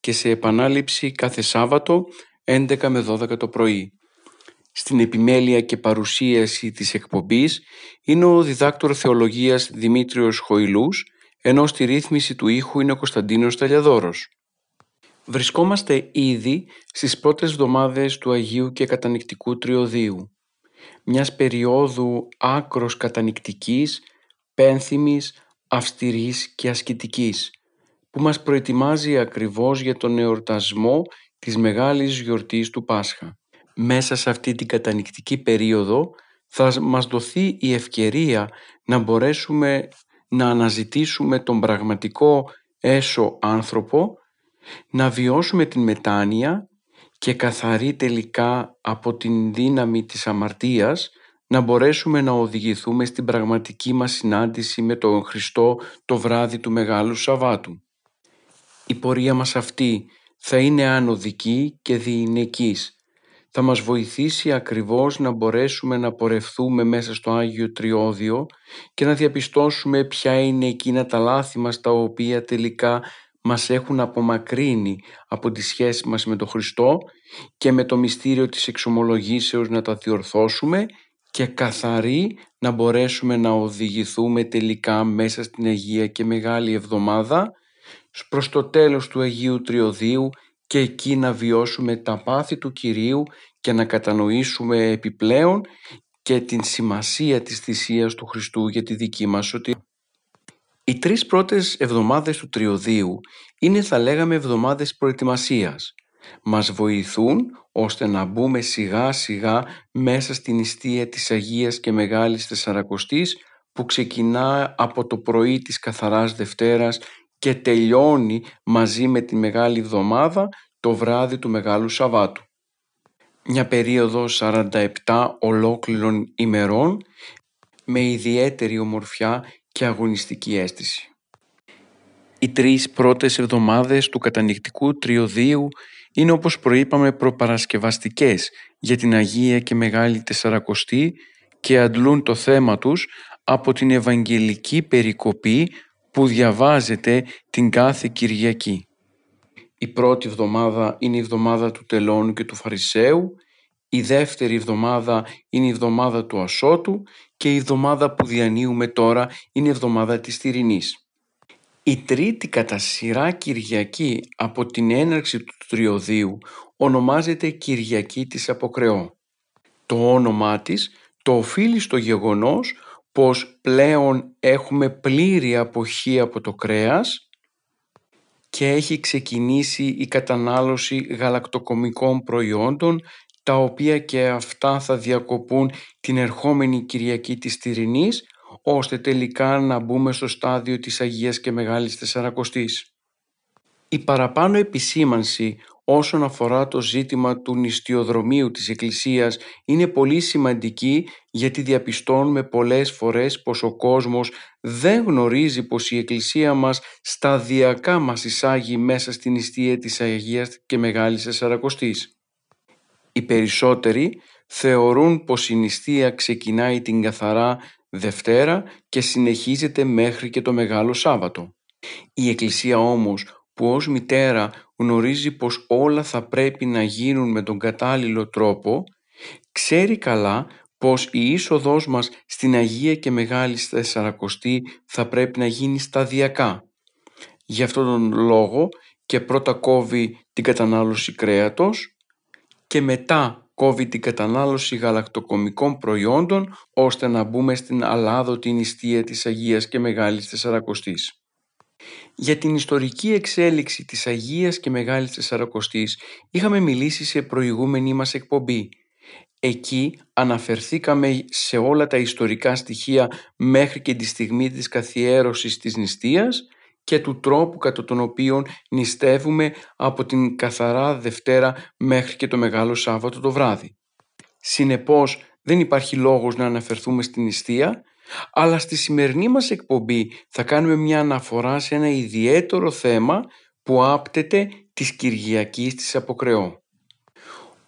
και σε επανάληψη κάθε Σάββατο 11 με 12 το πρωί. Στην επιμέλεια και παρουσίαση της εκπομπής είναι ο διδάκτορ θεολογίας Δημήτριος Χοηλούς, ενώ στη ρύθμιση του ήχου είναι ο Κωνσταντίνος Ταλιαδόρος. Βρισκόμαστε ήδη στις πρώτες εβδομάδες του Αγίου και Κατανικτικού Τριωδίου, μιας περίοδου άκρος κατανικτικής, πένθυμης, αυστηρής και ασκητικής, που μας προετοιμάζει ακριβώς για τον εορτασμό της μεγάλης γιορτής του Πάσχα. Μέσα σε αυτή την κατανικτική περίοδο θα μας δοθεί η ευκαιρία να μπορέσουμε να αναζητήσουμε τον πραγματικό έσω άνθρωπο, να βιώσουμε την μετάνοια και καθαρή τελικά από την δύναμη της αμαρτίας να μπορέσουμε να οδηγηθούμε στην πραγματική μας συνάντηση με τον Χριστό το βράδυ του Μεγάλου Σαββάτου. Η πορεία μας αυτή θα είναι ανωδική και διηνεκής. Θα μας βοηθήσει ακριβώς να μπορέσουμε να πορευθούμε μέσα στο Άγιο Τριώδιο και να διαπιστώσουμε ποια είναι εκείνα τα λάθη μας τα οποία τελικά μας έχουν απομακρύνει από τη σχέση μας με τον Χριστό και με το μυστήριο της εξομολογήσεως να τα διορθώσουμε και καθαροί να μπορέσουμε να οδηγηθούμε τελικά μέσα στην Αγία και Μεγάλη Εβδομάδα προς το τέλος του Αγίου Τριωδίου και εκεί να βιώσουμε τα πάθη του Κυρίου και να κατανοήσουμε επιπλέον και την σημασία της θυσίας του Χριστού για τη δική μας σωτηρία. Οι τρεις πρώτες εβδομάδες του Τριωδίου είναι θα λέγαμε εβδομάδες προετοιμασίας. Μας βοηθούν ώστε να μπούμε σιγά σιγά μέσα στην νηστεία της Αγίας και Μεγάλης Τεσσαρακοστής που ξεκινά από το πρωί της Καθαράς Δευτέρας και τελειώνει μαζί με τη Μεγάλη Εβδομάδα το βράδυ του Μεγάλου Σαββάτου. Μια περίοδο 47 ολόκληρων ημερών με ιδιαίτερη ομορφιά και αγωνιστική αίσθηση. Οι τρεις πρώτες εβδομάδες του κατανοητικού τριωδίου είναι όπως προείπαμε προπαρασκευαστικές για την Αγία και Μεγάλη Τεσσαρακοστή και αντλούν το θέμα τους από την Ευαγγελική Περικοπή που διαβάζεται την κάθε Κυριακή. Η πρώτη εβδομάδα είναι η εβδομάδα του τελώνου και του Φαρισαίου, η δεύτερη εβδομάδα είναι η εβδομάδα του Ασώτου και η εβδομάδα που διανύουμε τώρα είναι η εβδομάδα της Τυρινής. Η τρίτη κατά σειρά Κυριακή από την έναρξη του Τριωδίου ονομάζεται Κυριακή της Αποκρεώ. Το όνομά της το οφείλει στο γεγονός πως πλέον έχουμε πλήρη αποχή από το κρέας και έχει ξεκινήσει η κατανάλωση γαλακτοκομικών προϊόντων τα οποία και αυτά θα διακοπούν την ερχόμενη Κυριακή της Τυρινής ώστε τελικά να μπούμε στο στάδιο της Αγίας και Μεγάλης Τεσσαρακοστής. Η παραπάνω επισήμανση όσον αφορά το ζήτημα του νηστιοδρομίου της Εκκλησίας είναι πολύ σημαντική γιατί διαπιστώνουμε πολλές φορές πως ο κόσμος δεν γνωρίζει πως η Εκκλησία μας σταδιακά μας εισάγει μέσα στην νηστεία της Αγίας και Μεγάλης Τεσσαρακοστής. Οι περισσότεροι θεωρούν πως η νηστεία ξεκινάει την καθαρά Δευτέρα και συνεχίζεται μέχρι και το Μεγάλο Σάββατο. Η Εκκλησία όμως που ως μητέρα γνωρίζει πως όλα θα πρέπει να γίνουν με τον κατάλληλο τρόπο, ξέρει καλά πως η είσοδός μας στην Αγία και Μεγάλη Τεσσαρακοστή θα πρέπει να γίνει σταδιακά. Γι' αυτόν τον λόγο και πρώτα κόβει την κατανάλωση κρέατος και μετά κόβει την κατανάλωση γαλακτοκομικών προϊόντων ώστε να μπούμε στην αλάδοτη νηστεία της Αγίας και Μεγάλης Τεσσαρακοστής. Για την ιστορική εξέλιξη της Αγίας και Μεγάλης Τεσσαρακοστής είχαμε μιλήσει σε προηγούμενη μας εκπομπή. Εκεί αναφερθήκαμε σε όλα τα ιστορικά στοιχεία μέχρι και τη στιγμή της καθιέρωσης της νηστείας και του τρόπου κατά τον οποίο νηστεύουμε από την καθαρά Δευτέρα μέχρι και το Μεγάλο Σάββατο το βράδυ. Συνεπώς δεν υπάρχει λόγος να αναφερθούμε στην νηστεία, αλλά στη σημερινή μας εκπομπή θα κάνουμε μια αναφορά σε ένα ιδιαίτερο θέμα που άπτεται της Κυριακής της Αποκρεώ.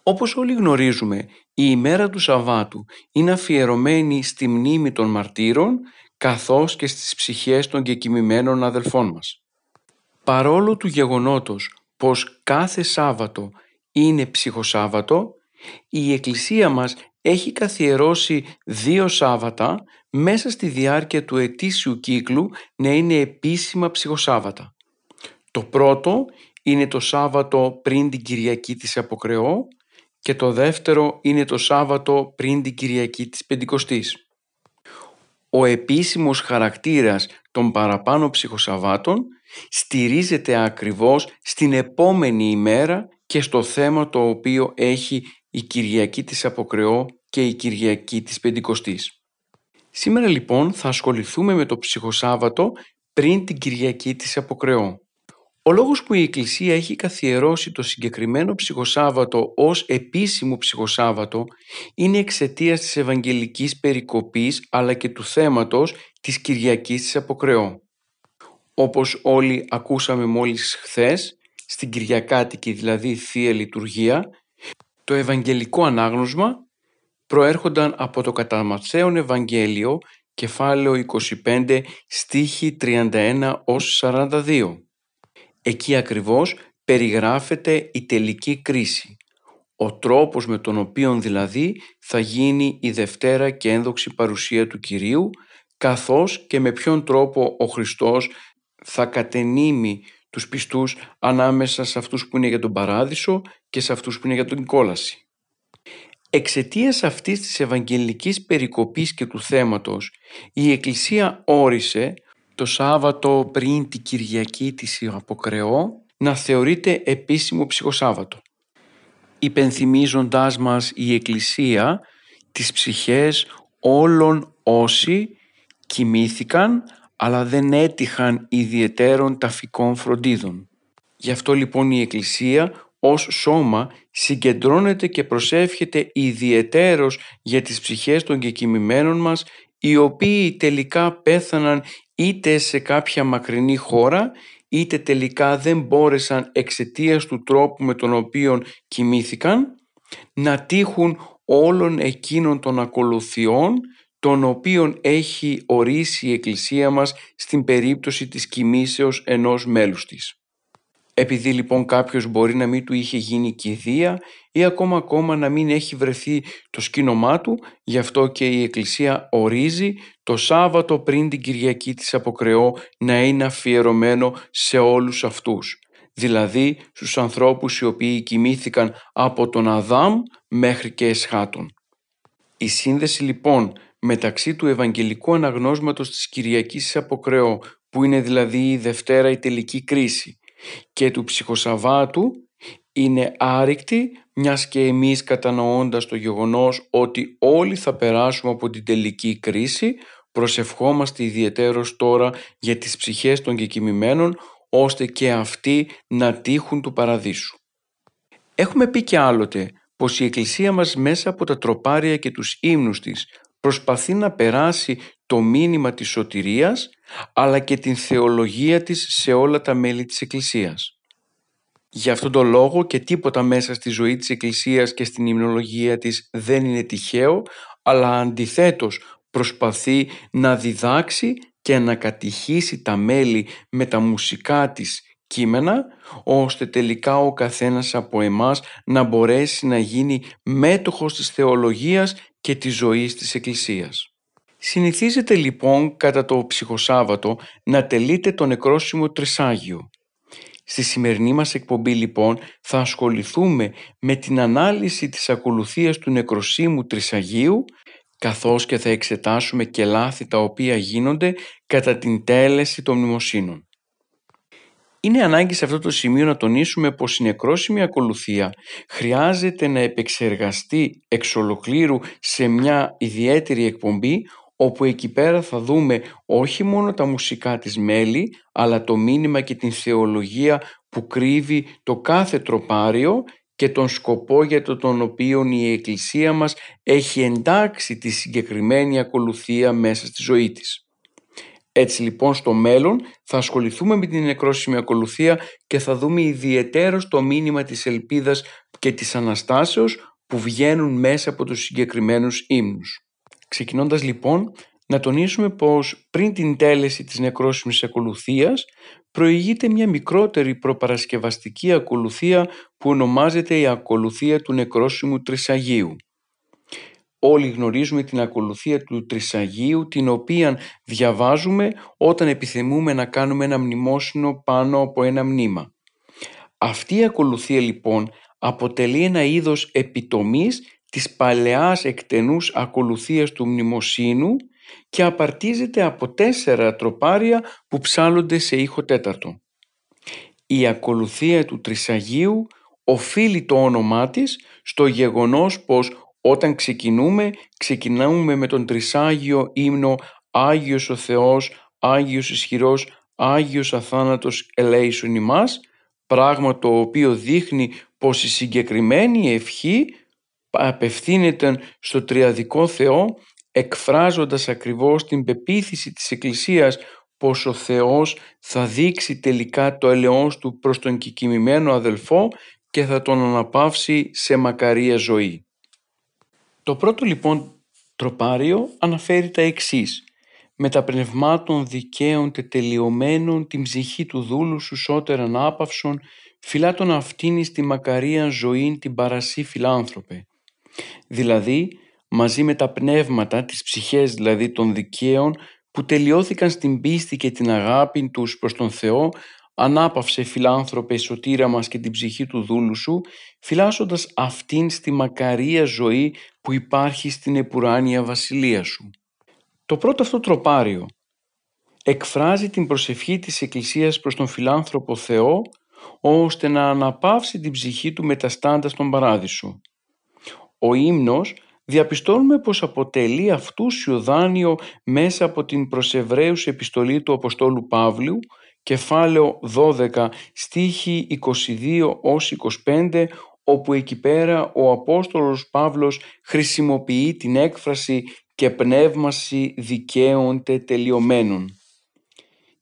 Όπως όλοι γνωρίζουμε, η ημέρα του Σαββάτου είναι αφιερωμένη στη μνήμη των μαρτύρων καθώς και στις ψυχές των κεκοιμημένων αδελφών μας. Παρόλο του γεγονότος πως κάθε Σάββατο είναι ψυχοσάββατο, η Εκκλησία μας έχει καθιερώσει δύο Σάββατα μέσα στη διάρκεια του ετήσιου κύκλου να είναι επίσημα ψυχοσάββατα. Το πρώτο είναι το Σάββατο πριν την Κυριακή της Αποκρεώ και το δεύτερο είναι το Σάββατο πριν την Κυριακή της Πεντηκοστής. Ο επίσημος χαρακτήρας των παραπάνω ψυχοσαββάτων στηρίζεται ακριβώς στην επόμενη ημέρα και στο θέμα το οποίο έχει η Κυριακή της Αποκρεώ και η Κυριακή της Πεντηκοστής. Σήμερα λοιπόν θα ασχοληθούμε με το ψυχοσάββατο πριν την Κυριακή της Αποκρεώ. Ο λόγος που η Εκκλησία έχει καθιερώσει το συγκεκριμένο ψυχοσάββατο ως επίσημο ψυχοσάββατο είναι εξαιτίας της Ευαγγελικής περικοπής αλλά και του θέματος της Κυριακής της Αποκρεώ. Όπως όλοι ακούσαμε μόλις χθες, στην Κυριακάτικη δηλαδή Θεία Λειτουργία, το Ευαγγελικό Ανάγνωσμα προέρχονταν από το κατά Ευαγγέλιο κεφάλαιο 25 στίχη 31 ως 42. Εκεί ακριβώς περιγράφεται η τελική κρίση, ο τρόπος με τον οποίο δηλαδή θα γίνει η Δευτέρα και ένδοξη παρουσία του Κυρίου, καθώς και με ποιον τρόπο ο Χριστός θα κατενήμει τους πιστούς ανάμεσα σε αυτούς που είναι για τον Παράδεισο και σε αυτούς που είναι για τον κόλαση. Εξαιτίας αυτής της Ευαγγελικής περικοπής και του θέματος, η Εκκλησία όρισε το Σάββατο πριν την Κυριακή της Αποκρεώ να θεωρείται επίσημο ψυχοσάββατο. Υπενθυμίζοντάς μας η Εκκλησία τις ψυχές όλων όσοι κοιμήθηκαν αλλά δεν έτυχαν ιδιαιτέρων ταφικών φροντίδων. Γι' αυτό λοιπόν η Εκκλησία ως σώμα συγκεντρώνεται και προσεύχεται ιδιαιτέρως για τις ψυχές των κεκοιμημένων μας οι οποίοι τελικά πέθαναν είτε σε κάποια μακρινή χώρα είτε τελικά δεν μπόρεσαν εξαιτίας του τρόπου με τον οποίο κοιμήθηκαν να τύχουν όλων εκείνων των ακολουθιών των οποίων έχει ορίσει η Εκκλησία μας στην περίπτωση της κοιμήσεως ενός μέλους της. Επειδή λοιπόν κάποιος μπορεί να μην του είχε γίνει κηδεία ή ακόμα ακόμα να μην έχει βρεθεί το σκήνομά του, γι' αυτό και η Εκκλησία ορίζει το Σάββατο πριν την Κυριακή της Αποκρεώ να είναι αφιερωμένο σε όλους αυτούς. Δηλαδή στους ανθρώπους οι οποίοι κοιμήθηκαν από τον Αδάμ μέχρι και εσχάτων. Η σύνδεση λοιπόν μεταξύ του Ευαγγελικού Αναγνώσματος της Κυριακής Αποκρεώ που είναι δηλαδή η Δευτέρα η τελική κρίση και του ψυχοσαββάτου είναι άρρηκτη μιας και εμείς κατανοώντας το γεγονός ότι όλοι θα περάσουμε από την τελική κρίση προσευχόμαστε ιδιαιτέρως τώρα για τις ψυχές των κεκοιμημένων ώστε και αυτοί να τύχουν του παραδείσου. Έχουμε πει και άλλοτε πως η Εκκλησία μας μέσα από τα τροπάρια και τους ύμνους της προσπαθεί να περάσει το μήνυμα της σωτηρίας αλλά και την θεολογία της σε όλα τα μέλη της Εκκλησίας. Γι' αυτόν τον λόγο και τίποτα μέσα στη ζωή της Εκκλησίας και στην υμνολογία της δεν είναι τυχαίο, αλλά αντιθέτως προσπαθεί να διδάξει και να κατηχήσει τα μέλη με τα μουσικά της κείμενα, ώστε τελικά ο καθένας από εμάς να μπορέσει να γίνει μέτοχος της θεολογίας και της ζωής της Εκκλησίας. Συνηθίζεται λοιπόν κατά το ψυχοσάββατο να τελείτε το νεκρόσιμο τρισάγιο. Στη σημερινή μας εκπομπή λοιπόν θα ασχοληθούμε με την ανάλυση της ακολουθίας του νεκροσίμου τρισαγίου καθώς και θα εξετάσουμε και λάθη τα οποία γίνονται κατά την τέλεση των μνημοσύνων. Είναι ανάγκη σε αυτό το σημείο να τονίσουμε πως η νεκρόσιμη ακολουθία χρειάζεται να επεξεργαστεί εξ ολοκλήρου σε μια ιδιαίτερη εκπομπή όπου εκεί πέρα θα δούμε όχι μόνο τα μουσικά της μέλη, αλλά το μήνυμα και την θεολογία που κρύβει το κάθε τροπάριο και τον σκοπό για τον οποίο η Εκκλησία μας έχει εντάξει τη συγκεκριμένη ακολουθία μέσα στη ζωή της. Έτσι λοιπόν στο μέλλον θα ασχοληθούμε με την νεκρόσιμη ακολουθία και θα δούμε ιδιαίτερο το μήνυμα της ελπίδας και της Αναστάσεως που βγαίνουν μέσα από τους συγκεκριμένους ύμνους. Ξεκινώντας λοιπόν να τονίσουμε πως πριν την τέλεση της νεκρόσιμης ακολουθίας προηγείται μια μικρότερη προπαρασκευαστική ακολουθία που ονομάζεται η ακολουθία του νεκρόσιμου Τρισαγίου. Όλοι γνωρίζουμε την ακολουθία του Τρισαγίου την οποία διαβάζουμε όταν επιθυμούμε να κάνουμε ένα μνημόσυνο πάνω από ένα μνήμα. Αυτή η ακολουθία λοιπόν αποτελεί ένα είδος επιτομής της παλαιάς εκτενούς ακολουθίας του μνημοσύνου και απαρτίζεται από τέσσερα τροπάρια που ψάλλονται σε ήχο τέταρτο. Η ακολουθία του Τρισαγίου οφείλει το όνομά της στο γεγονός πως όταν ξεκινούμε, ξεκινάμε με τον Τρισάγιο ύμνο «Άγιος ο Θεός, Άγιος ισχυρός, Άγιος αθάνατος ελέησον ημάς», πράγμα το οποίο δείχνει πως η συγκεκριμένη ευχή απευθύνεται στο Τριαδικό Θεό εκφράζοντας ακριβώς την πεποίθηση της Εκκλησίας πως ο Θεός θα δείξει τελικά το ελαιός του προς τον κεκοιμημένο αδελφό και θα τον αναπαύσει σε μακαρία ζωή. Το πρώτο λοιπόν τροπάριο αναφέρει τα εξής «Με τα πνευμάτων δικαίων τετελειωμένων την ψυχή του δούλου σου σώτερ ανάπαυσον φυλά τον αυτήν στη μακαρία ζωήν την παρασύ φιλάνθρωπε». Δηλαδή μαζί με τα πνεύματα, τις ψυχές δηλαδή των δικαίων που τελειώθηκαν στην πίστη και την αγάπη τους προς τον Θεό ανάπαυσε φιλάνθρωπε σωτήρα μας και την ψυχή του δούλου σου, φυλάσσοντας αυτήν στη μακαρία ζωή που υπάρχει στην επουράνια βασιλεία σου. Το πρώτο αυτό τροπάριο εκφράζει την προσευχή της Εκκλησίας προς τον φιλάνθρωπο Θεό, ώστε να αναπαύσει την ψυχή του μεταστάντα στον παράδεισο. Ο ύμνος διαπιστώνουμε πως αποτελεί αυτούσιο δάνειο μέσα από την προς επιστολή του Αποστόλου Παύλου κεφάλαιο 12 στίχη 22 ως 25 όπου εκεί πέρα ο Απόστολος Παύλος χρησιμοποιεί την έκφραση και πνεύμαση δικαίονται τελειωμένων.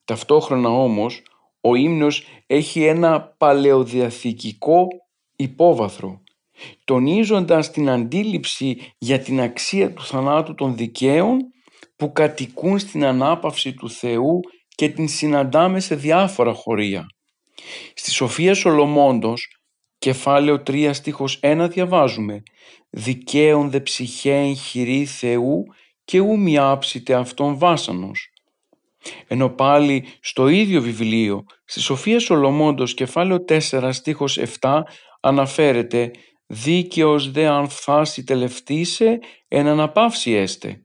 Ταυτόχρονα όμως ο ύμνος έχει ένα παλαιοδιαθηκικό υπόβαθρο τονίζοντας την αντίληψη για την αξία του θανάτου των δικαίων που κατοικούν στην ανάπαυση του Θεού και την συναντάμε σε διάφορα χωρία. Στη Σοφία Σολομόντος, κεφάλαιο 3 στίχος 1 διαβάζουμε «Δικαίων δε ψυχέ εγχειρή Θεού και ου μιάψητε αυτόν βάσανος». Ενώ πάλι στο ίδιο βιβλίο, στη Σοφία Σολομόντος κεφάλαιο 4 στίχος 7 αναφέρεται «Δίκαιος δε αν φθάσει τελευτήσε εν αναπαύσει έστε».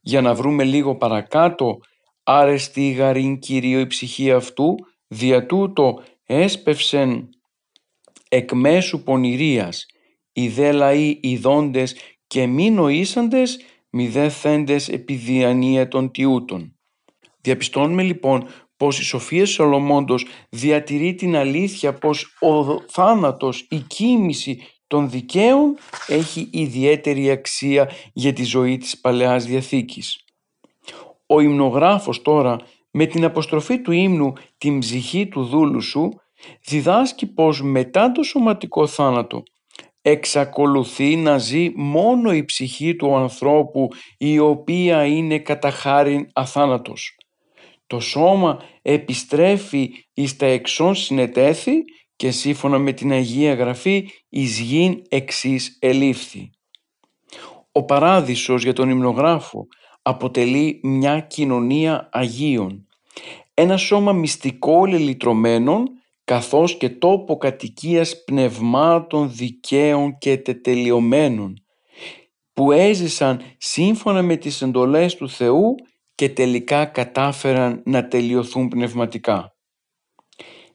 Για να βρούμε λίγο παρακάτω άρεστη γαρήν Κυρίω η ψυχή αυτού, δια τούτο έσπευσεν εκ μέσου πονηρίας, οι δε λαοί ειδώντες και μη νοήσαντες, μη δε θέντες επί διανία των τιούτων. Διαπιστώνουμε λοιπόν πως η Σοφία Σολομόντος διατηρεί την αλήθεια πως ο θάνατος, η κίνηση των δικαίων έχει ιδιαίτερη αξία για τη ζωή της Παλαιάς Διαθήκης. Ο υμνογράφος τώρα με την αποστροφή του ύμνου «Την ψυχή του δούλου σου» διδάσκει πως μετά το σωματικό θάνατο εξακολουθεί να ζει μόνο η ψυχή του ανθρώπου η οποία είναι κατά χάριν αθάνατος. Το σώμα επιστρέφει εις τα εξών συνετέθη και σύμφωνα με την Αγία Γραφή εις γην εξής ελήφθη. Ο παράδεισος για τον υμνογράφο αποτελεί μια κοινωνία Αγίων. Ένα σώμα μυστικό λελιτρωμένων καθώς και τόπο κατοικίας πνευμάτων δικαίων και τετελειωμένων που έζησαν σύμφωνα με τις εντολές του Θεού και τελικά κατάφεραν να τελειωθούν πνευματικά.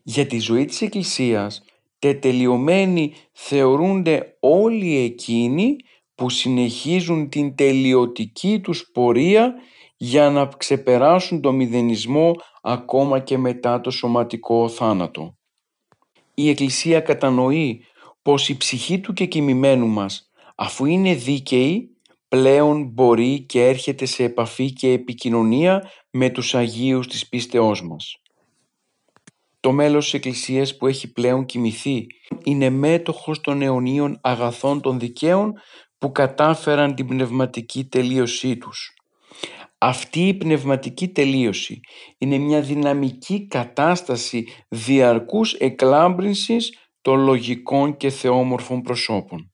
Για τη ζωή της Εκκλησίας τετελειωμένοι θεωρούνται όλοι εκείνοι που συνεχίζουν την τελειωτική τους πορεία για να ξεπεράσουν το μηδενισμό ακόμα και μετά το σωματικό θάνατο. Η Εκκλησία κατανοεί πως η ψυχή του και κοιμημένου μας, αφού είναι δίκαιη, πλέον μπορεί και έρχεται σε επαφή και επικοινωνία με τους Αγίους της πίστεώς μας. Το μέλος της Εκκλησίας που έχει πλέον κοιμηθεί είναι μέτοχος των αιωνίων αγαθών των δικαίων που κατάφεραν την πνευματική τελείωσή τους. Αυτή η πνευματική τελείωση είναι μια δυναμική κατάσταση διαρκούς εκλάμπρυνσης των λογικών και θεόμορφων προσώπων.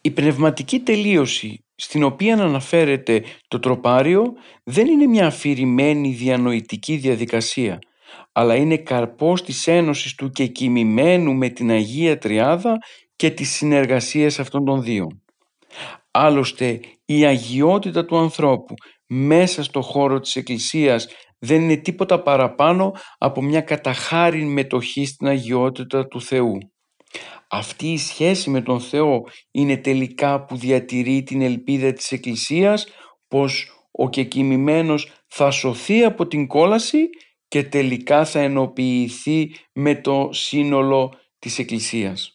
Η πνευματική τελείωση στην οποία αναφέρεται το τροπάριο δεν είναι μια αφηρημένη διανοητική διαδικασία αλλά είναι καρπός της ένωσης του και κοιμημένου με την Αγία Τριάδα και της συνεργασίας αυτών των δύο. Άλλωστε η αγιότητα του ανθρώπου μέσα στο χώρο της Εκκλησίας δεν είναι τίποτα παραπάνω από μια καταχάρη μετοχή στην αγιότητα του Θεού. Αυτή η σχέση με τον Θεό είναι τελικά που διατηρεί την ελπίδα της Εκκλησίας πως ο κεκοιμημένος θα σωθεί από την κόλαση και τελικά θα ενοποιηθεί με το σύνολο της Εκκλησίας.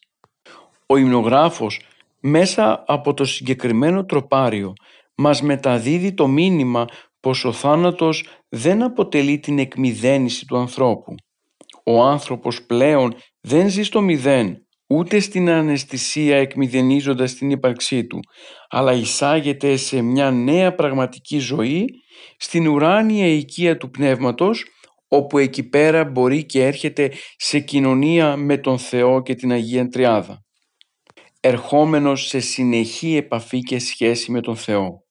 Ο υμνογράφος μέσα από το συγκεκριμένο τροπάριο μας μεταδίδει το μήνυμα πως ο θάνατος δεν αποτελεί την εκμυδένιση του ανθρώπου. Ο άνθρωπος πλέον δεν ζει στο μηδέν, ούτε στην αναισθησία εκμυδενίζοντας την ύπαρξή του, αλλά εισάγεται σε μια νέα πραγματική ζωή, στην ουράνια οικία του πνεύματος, όπου εκεί πέρα μπορεί και έρχεται σε κοινωνία με τον Θεό και την Αγία Τριάδα, ερχόμενος σε συνεχή επαφή και σχέση με τον Θεό.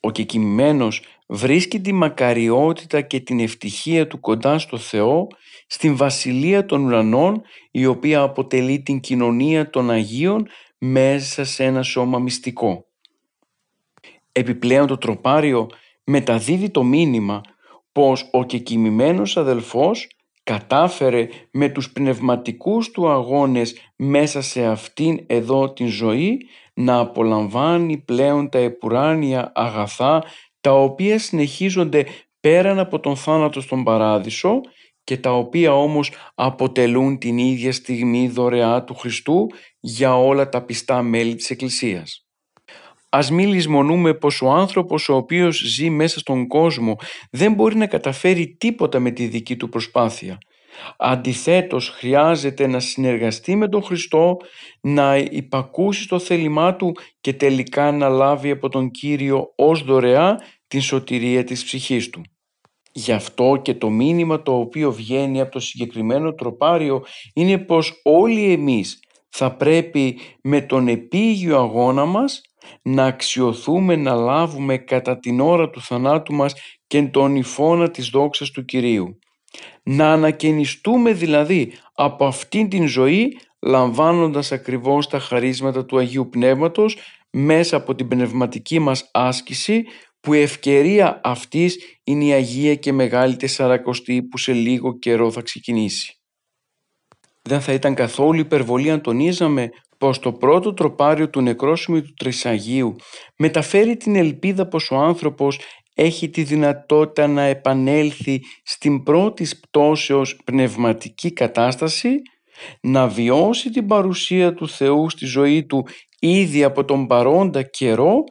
Ο κεκοιμημένος βρίσκει τη μακαριότητα και την ευτυχία του κοντά στο Θεό στην Βασιλεία των Ουρανών η οποία αποτελεί την κοινωνία των Αγίων μέσα σε ένα σώμα μυστικό. Επιπλέον το τροπάριο μεταδίδει το μήνυμα πως ο κεκοιμημένος αδελφός κατάφερε με τους πνευματικούς του αγώνες μέσα σε αυτήν εδώ την ζωή να απολαμβάνει πλέον τα επουράνια αγαθά τα οποία συνεχίζονται πέραν από τον θάνατο στον παράδεισο και τα οποία όμως αποτελούν την ίδια στιγμή δωρεά του Χριστού για όλα τα πιστά μέλη της Εκκλησίας. Ας μην λησμονούμε πως ο άνθρωπος ο οποίος ζει μέσα στον κόσμο δεν μπορεί να καταφέρει τίποτα με τη δική του προσπάθεια. Αντιθέτως χρειάζεται να συνεργαστεί με τον Χριστό, να υπακούσει το θέλημά Του και τελικά να λάβει από τον Κύριο ως δωρεά την σωτηρία της ψυχής Του. Γι' αυτό και το μήνυμα το οποίο βγαίνει από το συγκεκριμένο τροπάριο είναι πως όλοι εμείς θα πρέπει με τον επίγειο αγώνα μας να αξιοθούμε να λάβουμε κατά την ώρα του θανάτου μας και τον υφώνα της δόξας του Κυρίου. Να ανακαινιστούμε δηλαδή από αυτήν την ζωή λαμβάνοντας ακριβώς τα χαρίσματα του Αγίου Πνεύματος μέσα από την πνευματική μας άσκηση που η ευκαιρία αυτής είναι η Αγία και Μεγάλη Τεσσαρακοστή που σε λίγο καιρό θα ξεκινήσει. Δεν θα ήταν καθόλου υπερβολή αν τονίζαμε πως το πρώτο τροπάριο του νεκρόσιμου του Τρισαγίου μεταφέρει την ελπίδα πως ο άνθρωπος έχει τη δυνατότητα να επανέλθει στην πρώτη πτώσεως πνευματική κατάσταση, να βιώσει την παρουσία του Θεού στη ζωή του ήδη από τον παρόντα καιρό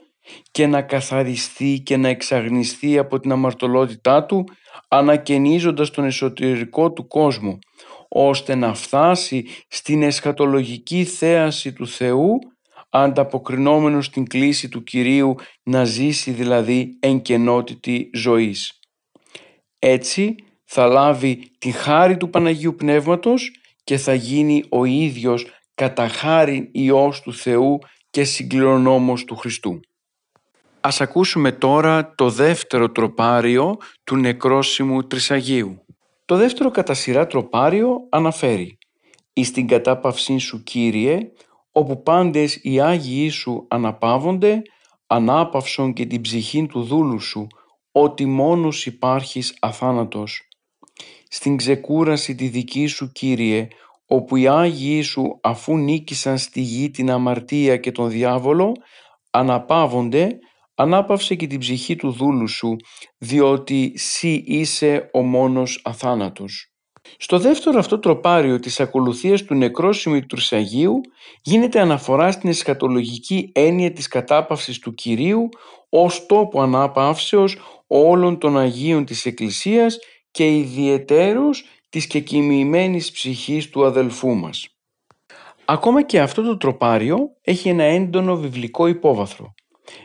και να καθαριστεί και να εξαγνιστεί από την αμαρτωλότητά του ανακαινίζοντας τον εσωτερικό του κόσμο ώστε να φτάσει στην εσχατολογική θέαση του Θεού ανταποκρινόμενος στην κλίση του Κυρίου να ζήσει δηλαδή εν κενότητη ζωής. Έτσι θα λάβει τη χάρη του Παναγίου Πνεύματος και θα γίνει ο ίδιος κατά χάρη Υιός του Θεού και συγκληρονόμος του Χριστού. Ας ακούσουμε τώρα το δεύτερο τροπάριο του νεκρόσιμου Τρισαγίου. Το δεύτερο κατά σειρά τροπάριο αναφέρει «Εις την κατάπαυσή σου Κύριε, όπου πάντες οι Άγιοι σου αναπαύονται, ανάπαυσον και την ψυχή του δούλου σου, ότι μόνος υπάρχεις αθάνατος. Στην ξεκούραση τη δική σου Κύριε, όπου οι Άγιοι σου αφού νίκησαν στη γη την αμαρτία και τον διάβολο, αναπαύονται, ανάπαυσε και την ψυχή του δούλου σου, διότι σύ είσαι ο μόνος αθάνατος. Στο δεύτερο αυτό τροπάριο της ακολουθίας του νεκρόσιμου του Τρουσαγίου γίνεται αναφορά στην εσχατολογική έννοια της κατάπαυσης του Κυρίου ως τόπο ανάπαυσεως όλων των Αγίων της Εκκλησίας και ιδιαιτέρως της κεκοιμημένης ψυχής του αδελφού μας. Ακόμα και αυτό το τροπάριο έχει ένα έντονο βιβλικό υπόβαθρο.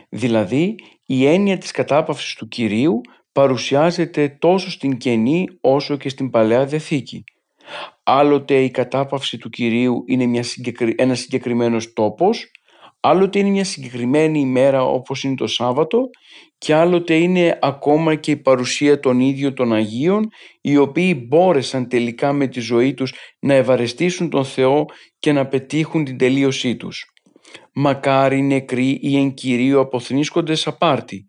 Δηλαδή η έννοια της κατάπαυσης του Κυρίου παρουσιάζεται τόσο στην Καινή όσο και στην Παλαιά Διαθήκη. Άλλοτε η κατάπαυση του Κυρίου είναι μια συγκεκρι... ένας συγκεκριμένος τόπος, άλλοτε είναι μια συγκεκριμένη ημέρα όπως είναι το Σάββατο και άλλοτε είναι ακόμα και η παρουσία των ίδιων των Αγίων οι οποίοι μπόρεσαν τελικά με τη ζωή τους να ευαρεστήσουν τον Θεό και να πετύχουν την τελείωσή τους. Μακάρι νεκροί ή εν κυρίω αποθνίσκοντες απάρτη.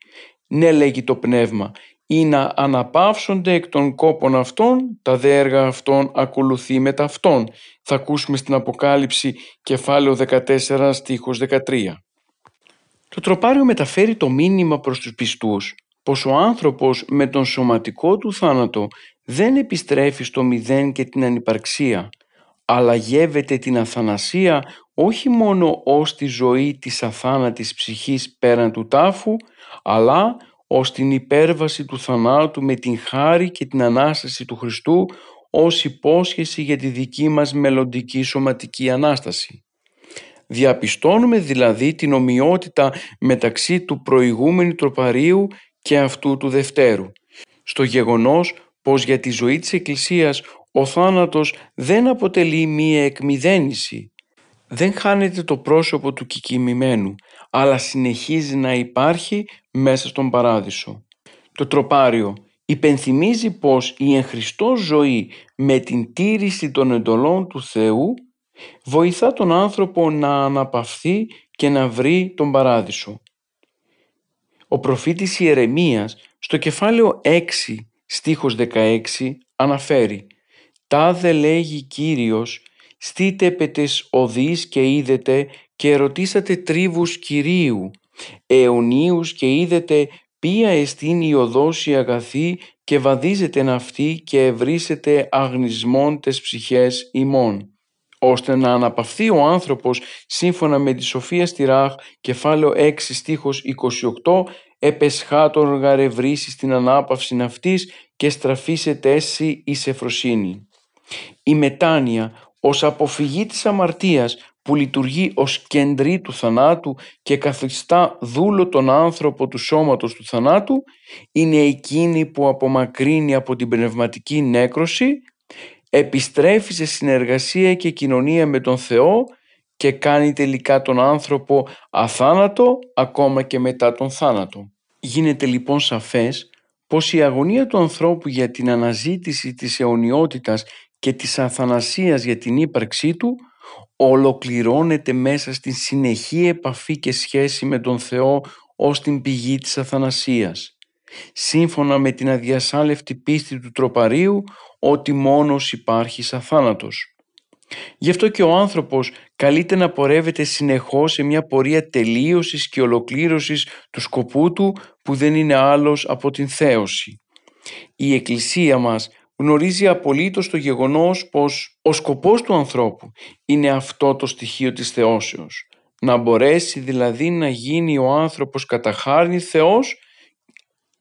Ναι λέγει το πνεύμα ή να αναπαύσονται εκ των κόπων αυτών, τα δε έργα αυτών ακολουθεί μετά αυτών. Θα ακούσουμε στην Αποκάλυψη κεφάλαιο 14 στίχος 13. Το τροπάριο μεταφέρει το μήνυμα προς τους πιστούς πως ο άνθρωπος με τον σωματικό του θάνατο δεν επιστρέφει στο μηδέν και την ανυπαρξία, αλλά γεύεται την αθανασία όχι μόνο ως τη ζωή της αθάνατης ψυχής πέραν του τάφου, αλλά ως την υπέρβαση του θανάτου με την χάρη και την Ανάσταση του Χριστού ως υπόσχεση για τη δική μας μελλοντική σωματική Ανάσταση. Διαπιστώνουμε δηλαδή την ομοιότητα μεταξύ του προηγούμενου τροπαρίου και αυτού του δευτέρου. Στο γεγονός πως για τη ζωή της Εκκλησίας ο θάνατος δεν αποτελεί μία εκμυδένιση. Δεν χάνεται το πρόσωπο του κικημημένου, αλλά συνεχίζει να υπάρχει μέσα στον παράδεισο. Το τροπάριο υπενθυμίζει πως η εν ζωή με την τήρηση των εντολών του Θεού βοηθά τον άνθρωπο να αναπαυθεί και να βρει τον παράδεισο. Ο προφήτης Ιερεμίας στο κεφάλαιο 6 στίχος 16 αναφέρει «Τάδε λέγει Κύριος, στείτε πετες οδείς και είδετε και ρωτήσατε τρίβους Κυρίου, αιωνίους και είδετε ποια εστίν η οδός η αγαθή και βαδίζετε ναυτή και ευρύσετε αγνισμών τες ψυχές ημών ώστε να αναπαυθεί ο άνθρωπος σύμφωνα με τη Σοφία στη Ράχ, κεφάλαιο 6 στίχος 28, επεσχάτων γαρευρίσει στην ανάπαυση ναυτής και στραφίσετε τέση εις εφροσύνη. Η μετάνοια ως αποφυγή της αμαρτίας που λειτουργεί ως κεντρή του θανάτου και καθιστά δούλο τον άνθρωπο του σώματος του θανάτου είναι εκείνη που απομακρύνει από την πνευματική νέκρωση, επιστρέφει σε συνεργασία και κοινωνία με τον Θεό και κάνει τελικά τον άνθρωπο αθάνατο ακόμα και μετά τον θάνατο. Γίνεται λοιπόν σαφές πως η αγωνία του ανθρώπου για την αναζήτηση της αιωνιότητας και της αθανασίας για την ύπαρξή του ολοκληρώνεται μέσα στην συνεχή επαφή και σχέση με τον Θεό ως την πηγή της αθανασίας. Σύμφωνα με την αδιασάλευτη πίστη του τροπαρίου ότι μόνος υπάρχει αθάνατος. Γι' αυτό και ο άνθρωπος καλείται να πορεύεται συνεχώς σε μια πορεία τελείωσης και ολοκλήρωσης του σκοπού του που δεν είναι άλλος από την θέωση. Η Εκκλησία μας γνωρίζει απολύτως το γεγονός πως ο σκοπός του ανθρώπου είναι αυτό το στοιχείο της θεώσεως. Να μπορέσει δηλαδή να γίνει ο άνθρωπος κατά χάρη Θεός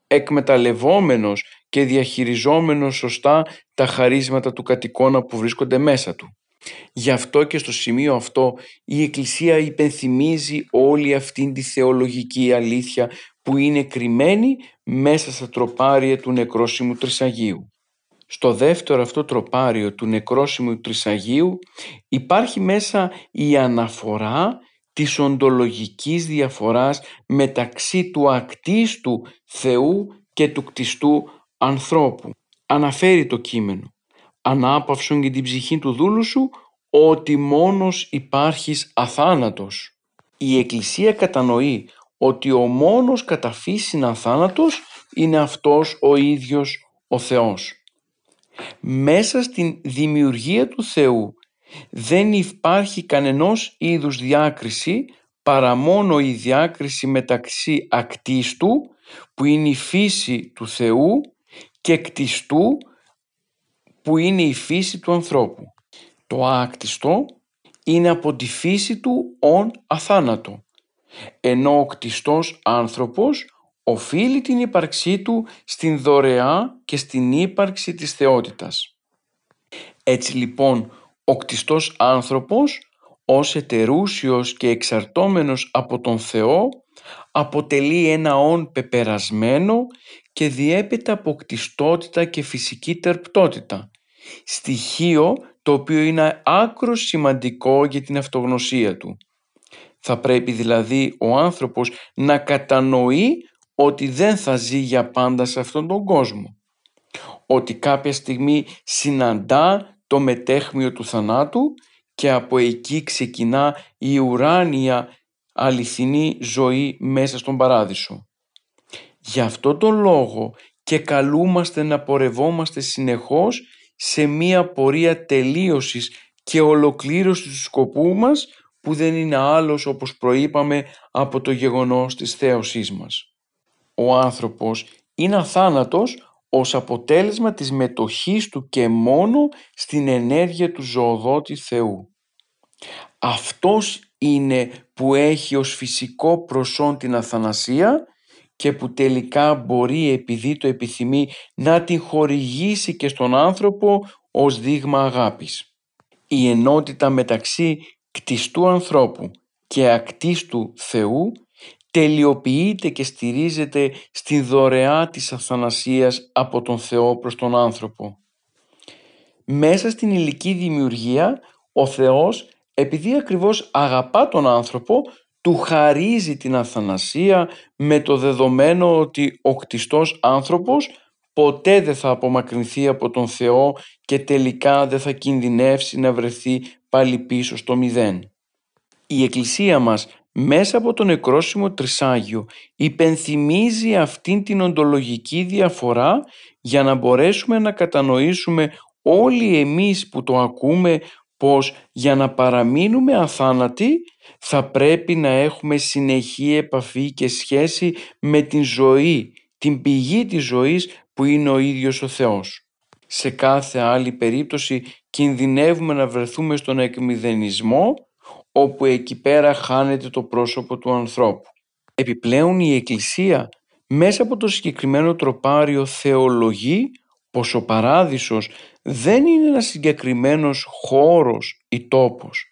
εκμεταλλευόμενος και διαχειριζόμενος σωστά τα χαρίσματα του κατοικώνα που βρίσκονται μέσα του. Γι' αυτό και στο σημείο αυτό η Εκκλησία υπενθυμίζει όλη αυτήν τη θεολογική αλήθεια που είναι κρυμμένη μέσα στα τροπάρια του νεκρόσιμου Τρισαγίου. Στο δεύτερο αυτό τροπάριο του νεκρόσιμου Τρισαγίου υπάρχει μέσα η αναφορά της οντολογικής διαφοράς μεταξύ του ακτίστου Θεού και του κτιστού ανθρώπου. Αναφέρει το κείμενο «Ανάπαυσον για την ψυχή του δούλου σου ότι μόνος υπάρχεις αθάνατος». Η Εκκλησία κατανοεί ότι ο μόνος κατά φύσιν αθάνατος είναι αυτός ο ίδιος ο Θεός. Μέσα στην δημιουργία του Θεού δεν υπάρχει κανενός είδους διάκριση παρά μόνο η διάκριση μεταξύ ακτίστου που είναι η φύση του Θεού και κτιστού που είναι η φύση του ανθρώπου. Το άκτιστο είναι από τη φύση του ον αθάνατο, ενώ ο κτιστός άνθρωπος οφείλει την ύπαρξή του στην δωρεά και στην ύπαρξη της θεότητας. Έτσι λοιπόν ο κτιστός άνθρωπος ως ετερούσιος και εξαρτώμενος από τον Θεό αποτελεί ένα όν πεπερασμένο και διέπεται από κτιστότητα και φυσική τερπτότητα, στοιχείο το οποίο είναι άκρος σημαντικό για την αυτογνωσία του. Θα πρέπει δηλαδή ο άνθρωπος να κατανοεί ότι δεν θα ζει για πάντα σε αυτόν τον κόσμο. Ότι κάποια στιγμή συναντά το μετέχμιο του θανάτου και από εκεί ξεκινά η ουράνια αληθινή ζωή μέσα στον παράδεισο. Γι' αυτό τον λόγο και καλούμαστε να πορευόμαστε συνεχώς σε μία πορεία τελείωσης και ολοκλήρωσης του σκοπού μας που δεν είναι άλλος όπως προείπαμε από το γεγονός της θέωσής μας. Ο άνθρωπος είναι αθάνατος ως αποτέλεσμα της μετοχής του και μόνο στην ενέργεια του ζωοδότη Θεού. Αυτός είναι που έχει ως φυσικό προσόν την αθανασία και που τελικά μπορεί επειδή το επιθυμεί να την χορηγήσει και στον άνθρωπο ως δείγμα αγάπης. Η ενότητα μεταξύ κτιστού ανθρώπου και ακτίστου Θεού τελειοποιείται και στηρίζεται στη δωρεά της αθανασίας από τον Θεό προς τον άνθρωπο. Μέσα στην ηλική δημιουργία ο Θεός επειδή ακριβώς αγαπά τον άνθρωπο του χαρίζει την αθανασία με το δεδομένο ότι ο κτιστός άνθρωπος ποτέ δεν θα απομακρυνθεί από τον Θεό και τελικά δεν θα κινδυνεύσει να βρεθεί πάλι πίσω στο μηδέν. Η Εκκλησία μας μέσα από το νεκρόσιμο Τρισάγιο υπενθυμίζει αυτήν την οντολογική διαφορά για να μπορέσουμε να κατανοήσουμε όλοι εμείς που το ακούμε πως για να παραμείνουμε αθάνατοι θα πρέπει να έχουμε συνεχή επαφή και σχέση με την ζωή, την πηγή της ζωής που είναι ο ίδιος ο Θεός. Σε κάθε άλλη περίπτωση κινδυνεύουμε να βρεθούμε στον εκμηδενισμό όπου εκεί πέρα χάνεται το πρόσωπο του ανθρώπου. Επιπλέον η Εκκλησία μέσα από το συγκεκριμένο τροπάριο θεολογεί πως ο παράδεισος δεν είναι ένας συγκεκριμένος χώρος ή τόπος,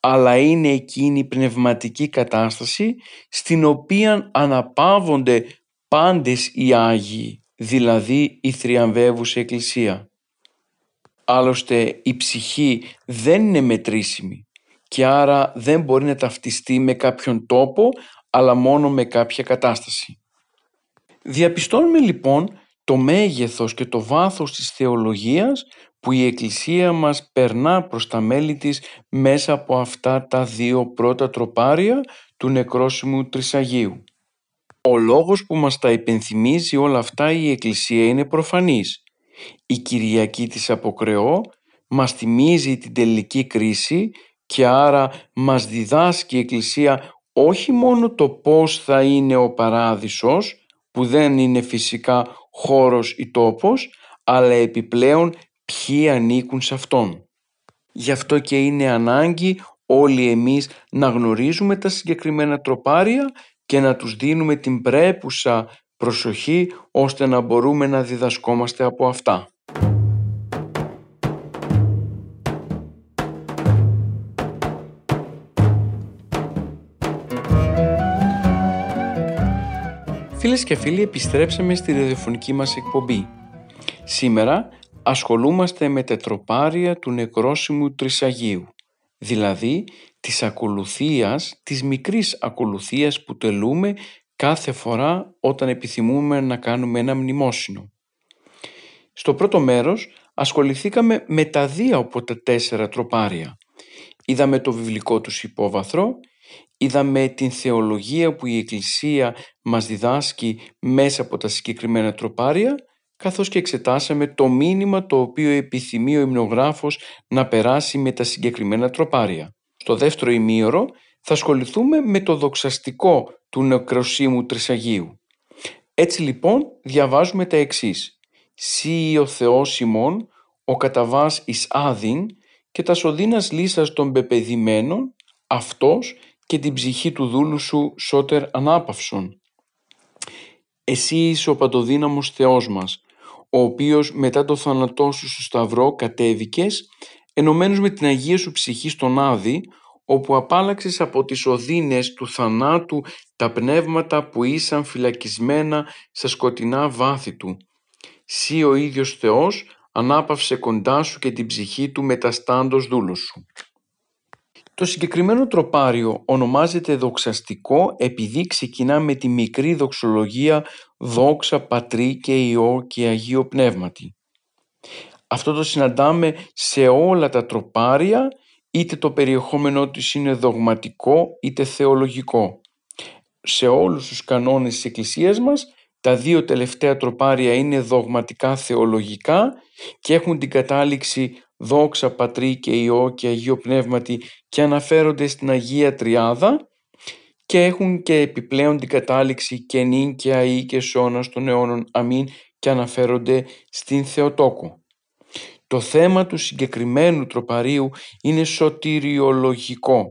αλλά είναι εκείνη η πνευματική κατάσταση στην οποία αναπαύονται πάντες οι Άγιοι, δηλαδή η θριαμβεύουσα Εκκλησία. Άλλωστε η ψυχή δεν είναι μετρήσιμη και άρα δεν μπορεί να ταυτιστεί με κάποιον τόπο αλλά μόνο με κάποια κατάσταση. Διαπιστώνουμε λοιπόν το μέγεθος και το βάθος της θεολογίας που η Εκκλησία μας περνά προς τα μέλη της μέσα από αυτά τα δύο πρώτα τροπάρια του νεκρόσιμου Τρισαγίου. Ο λόγος που μας τα υπενθυμίζει όλα αυτά η Εκκλησία είναι προφανής. Η Κυριακή της Αποκρεώ μας θυμίζει την τελική κρίση και άρα μας διδάσκει η Εκκλησία όχι μόνο το πώς θα είναι ο παράδεισος, που δεν είναι φυσικά χώρος ή τόπος, αλλά επιπλέον ποιοι ανήκουν σε αυτόν. Γι' αυτό και είναι ανάγκη όλοι εμείς να γνωρίζουμε τα συγκεκριμένα τροπάρια και να τους δίνουμε την πρέπουσα προσοχή ώστε να μπορούμε να διδασκόμαστε από αυτά. Φίλες και φίλοι επιστρέψαμε στη ραδιοφωνική μας εκπομπή. Σήμερα ασχολούμαστε με τετροπάρια του νεκρόσιμου Τρισαγίου, δηλαδή της ακολουθίας, της μικρής ακολουθίας που τελούμε κάθε φορά όταν επιθυμούμε να κάνουμε ένα μνημόσυνο. Στο πρώτο μέρος ασχοληθήκαμε με τα δύο από τα τέσσερα τροπάρια. Είδαμε το βιβλικό τους υπόβαθρο Είδαμε την θεολογία που η Εκκλησία μας διδάσκει μέσα από τα συγκεκριμένα τροπάρια, καθώς και εξετάσαμε το μήνυμα το οποίο επιθυμεί ο υμνογράφος να περάσει με τα συγκεκριμένα τροπάρια. Στο δεύτερο ημίωρο θα ασχοληθούμε με το δοξαστικό του νεκροσύμου Τρισαγίου. Έτσι λοιπόν διαβάζουμε τα εξής. «Σύ ο Θεός ημών, ο καταβάς εις άδειν και τας σωδίνας λύσας των πεπαιδημένων, αυτός και την ψυχή του δούλου σου σώτερ ανάπαυσον. Εσύ είσαι ο παντοδύναμος Θεός μας, ο οποίος μετά το θάνατό σου στο Σταυρό κατέβηκες, ενωμένος με την Αγία σου ψυχή στον Άδη, όπου απάλαξες από τις οδύνες του θανάτου τα πνεύματα που ήσαν φυλακισμένα στα σκοτεινά βάθη του. Σύ ο ίδιος Θεός ανάπαυσε κοντά σου και την ψυχή του μεταστάντος δούλος σου. Το συγκεκριμένο τροπάριο ονομάζεται δοξαστικό επειδή ξεκινά με τη μικρή δοξολογία «Δόξα Πατρί και Υιό και Αγίο Πνεύματι». Αυτό το συναντάμε σε όλα τα τροπάρια, είτε το περιεχόμενό του είναι δογματικό είτε θεολογικό. Σε όλους τους κανόνες της Εκκλησίας μας, τα δύο τελευταία τροπάρια είναι δογματικά θεολογικά και έχουν την κατάληξη δόξα Πατρί και Υιό και Αγίο Πνεύματι και αναφέρονται στην Αγία Τριάδα και έχουν και επιπλέον την κατάληξη και νυν και αΐ και σώνας των αιώνων αμήν και αναφέρονται στην Θεοτόκο. Το θέμα του συγκεκριμένου τροπαρίου είναι σωτηριολογικό.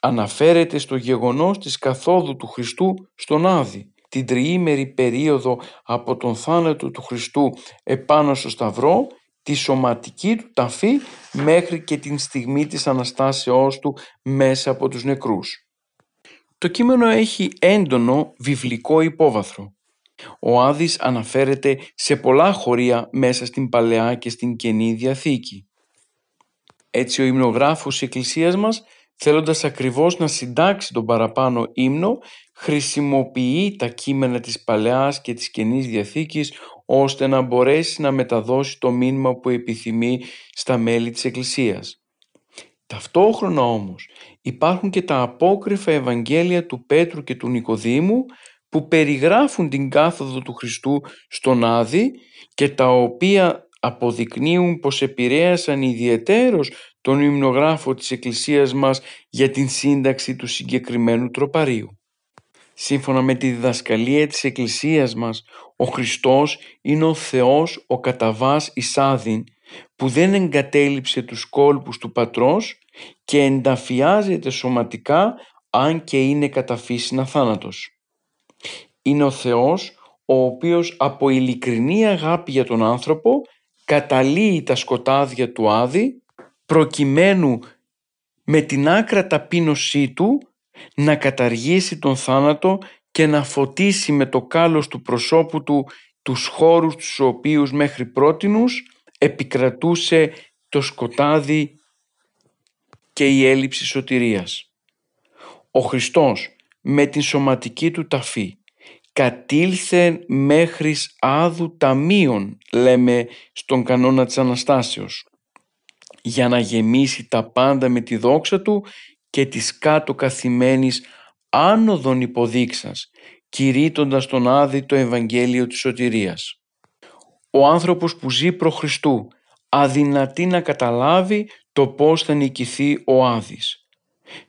Αναφέρεται στο γεγονός της καθόδου του Χριστού στον Άδη, την τριήμερη περίοδο από τον θάνατο του Χριστού επάνω στο Σταυρό τη σωματική του ταφή μέχρι και την στιγμή της Αναστάσεώς του μέσα από τους νεκρούς. Το κείμενο έχει έντονο βιβλικό υπόβαθρο. Ο Άδης αναφέρεται σε πολλά χωρία μέσα στην Παλαιά και στην Καινή Διαθήκη. Έτσι ο υμνογράφος της Εκκλησίας μας θέλοντας ακριβώς να συντάξει τον παραπάνω ύμνο, χρησιμοποιεί τα κείμενα της Παλαιάς και της Καινής Διαθήκης ώστε να μπορέσει να μεταδώσει το μήνυμα που επιθυμεί στα μέλη της Εκκλησίας. Ταυτόχρονα όμως υπάρχουν και τα απόκριφα Ευαγγέλια του Πέτρου και του Νικοδήμου που περιγράφουν την κάθοδο του Χριστού στον Άδη και τα οποία αποδεικνύουν πως επηρέασαν ιδιαιτέρως τον υμνογράφο της Εκκλησίας μας για την σύνταξη του συγκεκριμένου τροπαρίου. Σύμφωνα με τη διδασκαλία της Εκκλησίας μας, ο Χριστός είναι ο Θεός ο καταβάς Ισάδιν που δεν εγκατέλειψε τους κόλπους του Πατρός και ενταφιάζεται σωματικά αν και είναι καταφύσινα θάνατος. Είναι ο Θεός ο οποίος από ειλικρινή αγάπη για τον άνθρωπο καταλύει τα σκοτάδια του Άδη προκειμένου με την άκρα ταπείνωσή του να καταργήσει τον θάνατο και να φωτίσει με το κάλος του προσώπου του τους χώρους τους οποίους μέχρι πρότινους επικρατούσε το σκοτάδι και η έλλειψη σωτηρίας. Ο Χριστός με την σωματική του ταφή κατήλθε μέχρι άδου ταμείων λέμε στον κανόνα της Αναστάσεως για να γεμίσει τα πάντα με τη δόξα του και της κάτω καθημένης άνοδον υποδείξας, κηρύττοντας τον Άδη το Ευαγγέλιο της σωτηρίας. Ο άνθρωπος που ζει προ Χριστού αδυνατεί να καταλάβει το πώς θα νικηθεί ο Άδης.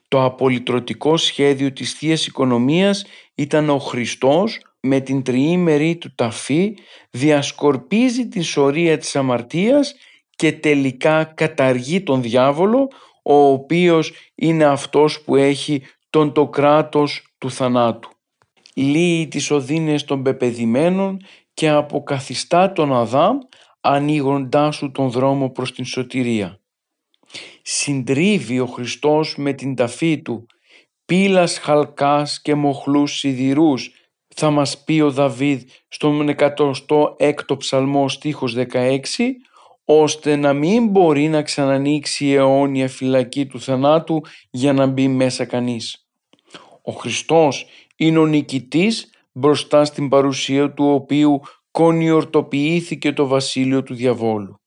Το απολυτρωτικό σχέδιο της θείας Οικονομίας ήταν ο Χριστός με την τριήμερη του ταφή διασκορπίζει την σωρία της αμαρτίας και τελικά καταργεί τον διάβολο ο οποίος είναι αυτός που έχει τον το κράτος του θανάτου. Λύει τις οδύνες των πεπεδημένων και αποκαθιστά τον Αδάμ ανοίγοντάς σου τον δρόμο προς την σωτηρία. Συντρίβει ο Χριστός με την ταφή του πύλας χαλκάς και μοχλούς σιδηρούς θα μας πει ο Δαβίδ στον 106ο ψαλμό στίχος 16 ώστε να μην μπορεί να ξανανοίξει η αιώνια φυλακή του θανάτου για να μπει μέσα κανείς. Ο Χριστός είναι ο νικητής μπροστά στην παρουσία του οποίου κονιορτοποιήθηκε το βασίλειο του διαβόλου.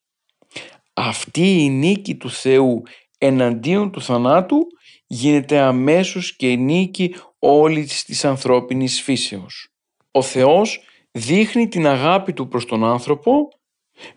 Αυτή η νίκη του Θεού εναντίον του θανάτου γίνεται αμέσως και νίκη όλης της ανθρώπινης φύσεως. Ο Θεός δείχνει την αγάπη του προς τον άνθρωπο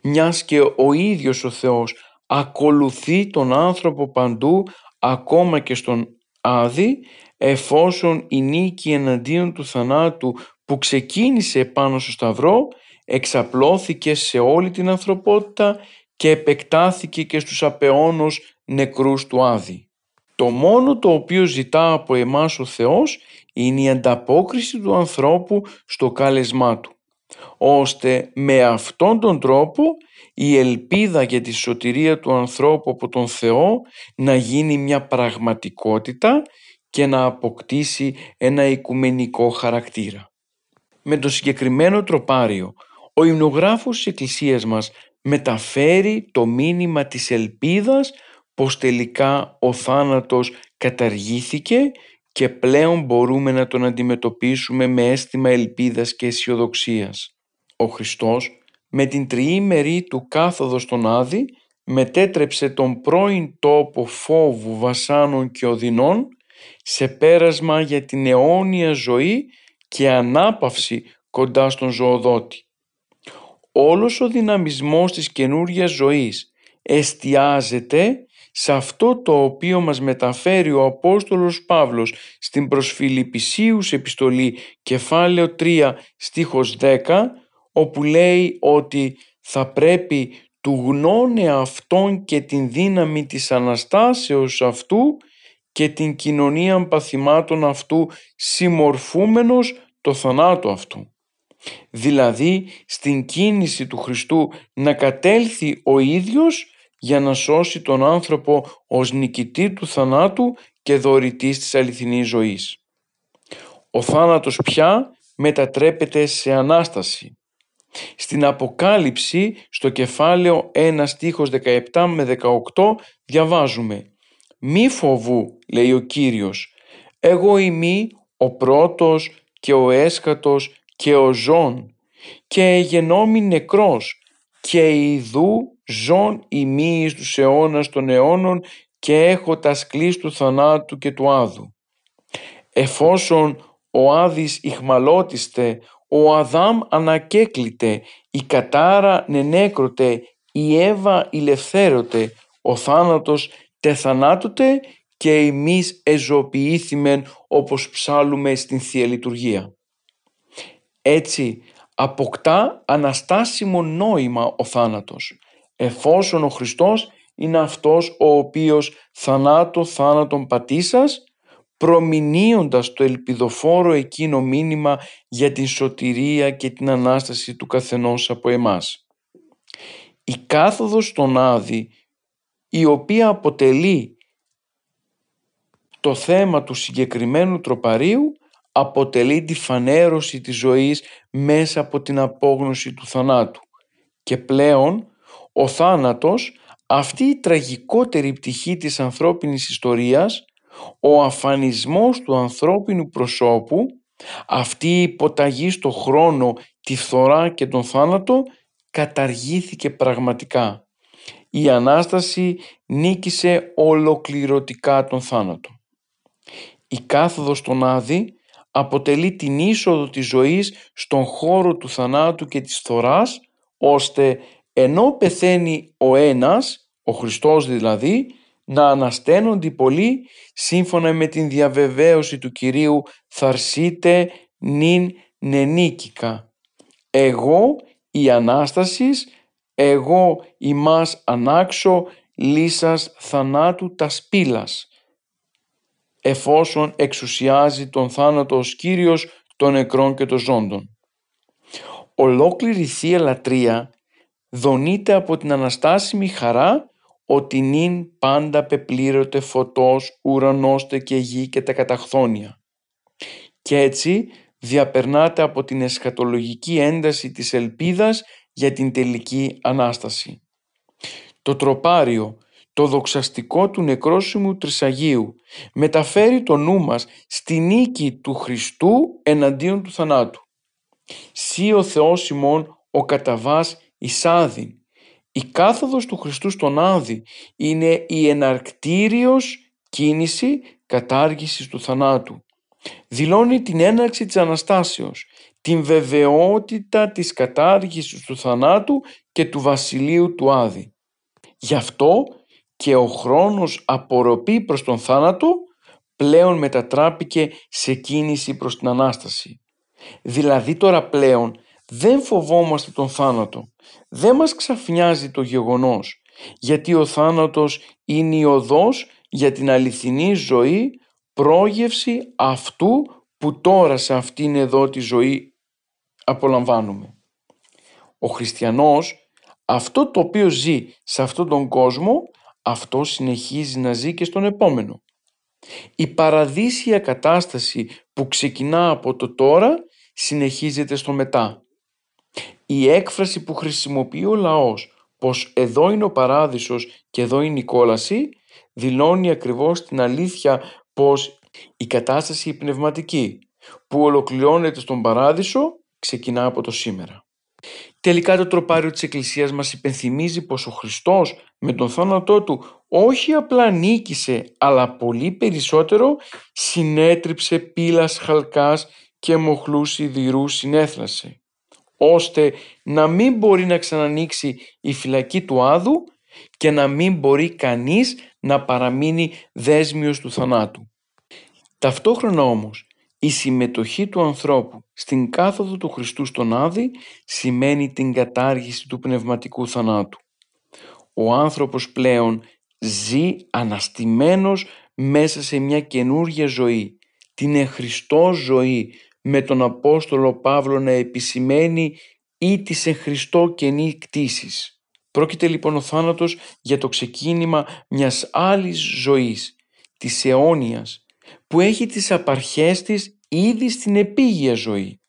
μιας και ο ίδιος ο Θεός ακολουθεί τον άνθρωπο παντού ακόμα και στον Άδη εφόσον η νίκη εναντίον του θανάτου που ξεκίνησε πάνω στο Σταυρό εξαπλώθηκε σε όλη την ανθρωπότητα και επεκτάθηκε και στους απεώνους νεκρούς του Άδη. Το μόνο το οποίο ζητά από εμάς ο Θεός είναι η ανταπόκριση του ανθρώπου στο κάλεσμά του, ώστε με αυτόν τον τρόπο η ελπίδα για τη σωτηρία του ανθρώπου από τον Θεό να γίνει μια πραγματικότητα και να αποκτήσει ένα οικουμενικό χαρακτήρα. Με το συγκεκριμένο τροπάριο, ο υμνογράφος της Εκκλησίας μας μεταφέρει το μήνυμα της ελπίδας πως τελικά ο θάνατος καταργήθηκε και πλέον μπορούμε να τον αντιμετωπίσουμε με αίσθημα ελπίδας και αισιοδοξίας. Ο Χριστός με την τριήμερη του κάθοδος στον Άδη μετέτρεψε τον πρώην τόπο φόβου βασάνων και οδυνών σε πέρασμα για την αιώνια ζωή και ανάπαυση κοντά στον ζωοδότη. Όλος ο δυναμισμός της καινούργιας ζωής εστιάζεται σε αυτό το οποίο μας μεταφέρει ο Απόστολος Παύλος στην προς Φιλιππισίους επιστολή κεφάλαιο 3 στίχος 10 όπου λέει ότι θα πρέπει του γνώνε αυτόν και την δύναμη της Αναστάσεως αυτού και την κοινωνία παθημάτων αυτού συμμορφούμενος το θανάτο αυτού. Δηλαδή στην κίνηση του Χριστού να κατέλθει ο ίδιος για να σώσει τον άνθρωπο ως νικητή του θανάτου και δωρητής της αληθινής ζωής. Ο θάνατος πια μετατρέπεται σε Ανάσταση. Στην Αποκάλυψη στο κεφάλαιο 1 στίχος 17 με 18 διαβάζουμε «Μη φοβού, λέει ο Κύριος, εγώ είμαι ο πρώτος και ο έσκατος και ο ζών και γενόμη νεκρός και ιδού ζών ημί εις τους αιώνας των αιώνων και έχω τα σκλής του θανάτου και του άδου. Εφόσον ο Άδης ηχμαλώτιστε, ο Αδάμ ανακέκλητε, η κατάρα νενέκρωτε, η Εύα ηλευθέρωτε, ο θάνατος τεθανάτωτε και εμείς εζωποιήθημεν όπως ψάλουμε στην Θεία Λειτουργία. Έτσι αποκτά αναστάσιμο νόημα ο θάνατος, εφόσον ο Χριστός είναι αυτός ο οποίος θανάτο θάνατον πατήσας, προμηνύοντας το ελπιδοφόρο εκείνο μήνυμα για την σωτηρία και την Ανάσταση του καθενός από εμάς. Η κάθοδος στον Άδη, η οποία αποτελεί το θέμα του συγκεκριμένου τροπαρίου, αποτελεί τη φανέρωση της ζωής μέσα από την απόγνωση του θανάτου. Και πλέον ο θάνατος, αυτή η τραγικότερη πτυχή της ανθρώπινης ιστορίας, ο αφανισμός του ανθρώπινου προσώπου, αυτή η υποταγή στο χρόνο, τη φθορά και τον θάνατο, καταργήθηκε πραγματικά. Η Ανάσταση νίκησε ολοκληρωτικά τον θάνατο. Η κάθοδος στον Άδη αποτελεί την είσοδο της ζωής στον χώρο του θανάτου και της θωράς, ώστε ενώ πεθαίνει ο ένας, ο Χριστός δηλαδή, να ανασταίνονται οι πολλοί σύμφωνα με την διαβεβαίωση του Κυρίου «Θαρσίτε νυν νενίκικα». Εγώ η Ανάστασης, εγώ ημάς ανάξω λύσας θανάτου τα σπήλας εφόσον εξουσιάζει τον θάνατο ως Κύριος των νεκρών και των ζώντων. Ολόκληρη Θεία Λατρεία δονείται από την αναστάσιμη χαρά ότι νυν πάντα πεπλήρωτε φωτός, ουρανώστε και γη και τα καταχθόνια. Και έτσι διαπερνάται από την εσχατολογική ένταση της ελπίδας για την τελική Ανάσταση. Το τροπάριο το δοξαστικό του νεκρόσιμου Τρισαγίου μεταφέρει το νου μας στη νίκη του Χριστού εναντίον του θανάτου. Σύ ο Θεός ημών ο καταβάς εισάδην. Η κάθοδος του Χριστού στον Άδη είναι η εναρκτήριος κίνηση κατάργησης του θανάτου. Δηλώνει την έναρξη της Αναστάσεως, την βεβαιότητα της κατάργησης του θανάτου και του βασιλείου του Άδη. Γι' αυτό και ο χρόνος απορροπή προς τον θάνατο πλέον μετατράπηκε σε κίνηση προς την Ανάσταση. Δηλαδή τώρα πλέον δεν φοβόμαστε τον θάνατο. Δεν μας ξαφνιάζει το γεγονός γιατί ο θάνατος είναι η οδός για την αληθινή ζωή πρόγευση αυτού που τώρα σε αυτήν εδώ τη ζωή απολαμβάνουμε. Ο χριστιανός αυτό το οποίο ζει σε αυτόν τον κόσμο αυτό συνεχίζει να ζει και στον επόμενο. Η παραδείσια κατάσταση που ξεκινά από το τώρα συνεχίζεται στο μετά. Η έκφραση που χρησιμοποιεί ο λαός πως εδώ είναι ο παράδεισος και εδώ είναι η κόλαση δηλώνει ακριβώς την αλήθεια πως η κατάσταση πνευματική που ολοκληρώνεται στον παράδεισο ξεκινά από το σήμερα. Τελικά το τροπάριο της Εκκλησίας μας υπενθυμίζει πως ο Χριστός με τον θάνατό του όχι απλά νίκησε αλλά πολύ περισσότερο συνέτριψε πύλας χαλκάς και μοχλούς σιδηρού συνέθλασε ώστε να μην μπορεί να ξανανοίξει η φυλακή του Άδου και να μην μπορεί κανείς να παραμείνει δέσμιος του θανάτου. Ταυτόχρονα όμως η συμμετοχή του ανθρώπου στην κάθοδο του Χριστού στον Άδη σημαίνει την κατάργηση του πνευματικού θανάτου. Ο άνθρωπος πλέον ζει αναστημένος μέσα σε μια καινούργια ζωή, την εχριστό ζωή με τον Απόστολο Παύλο να επισημαίνει ή της εν Χριστώ καινή κτήσης. Πρόκειται λοιπόν ο θάνατος για το ξεκίνημα μιας άλλης ζωής, της αιώνιας, που έχει τις απαρχές της ήδη στην επίγεια ζωή.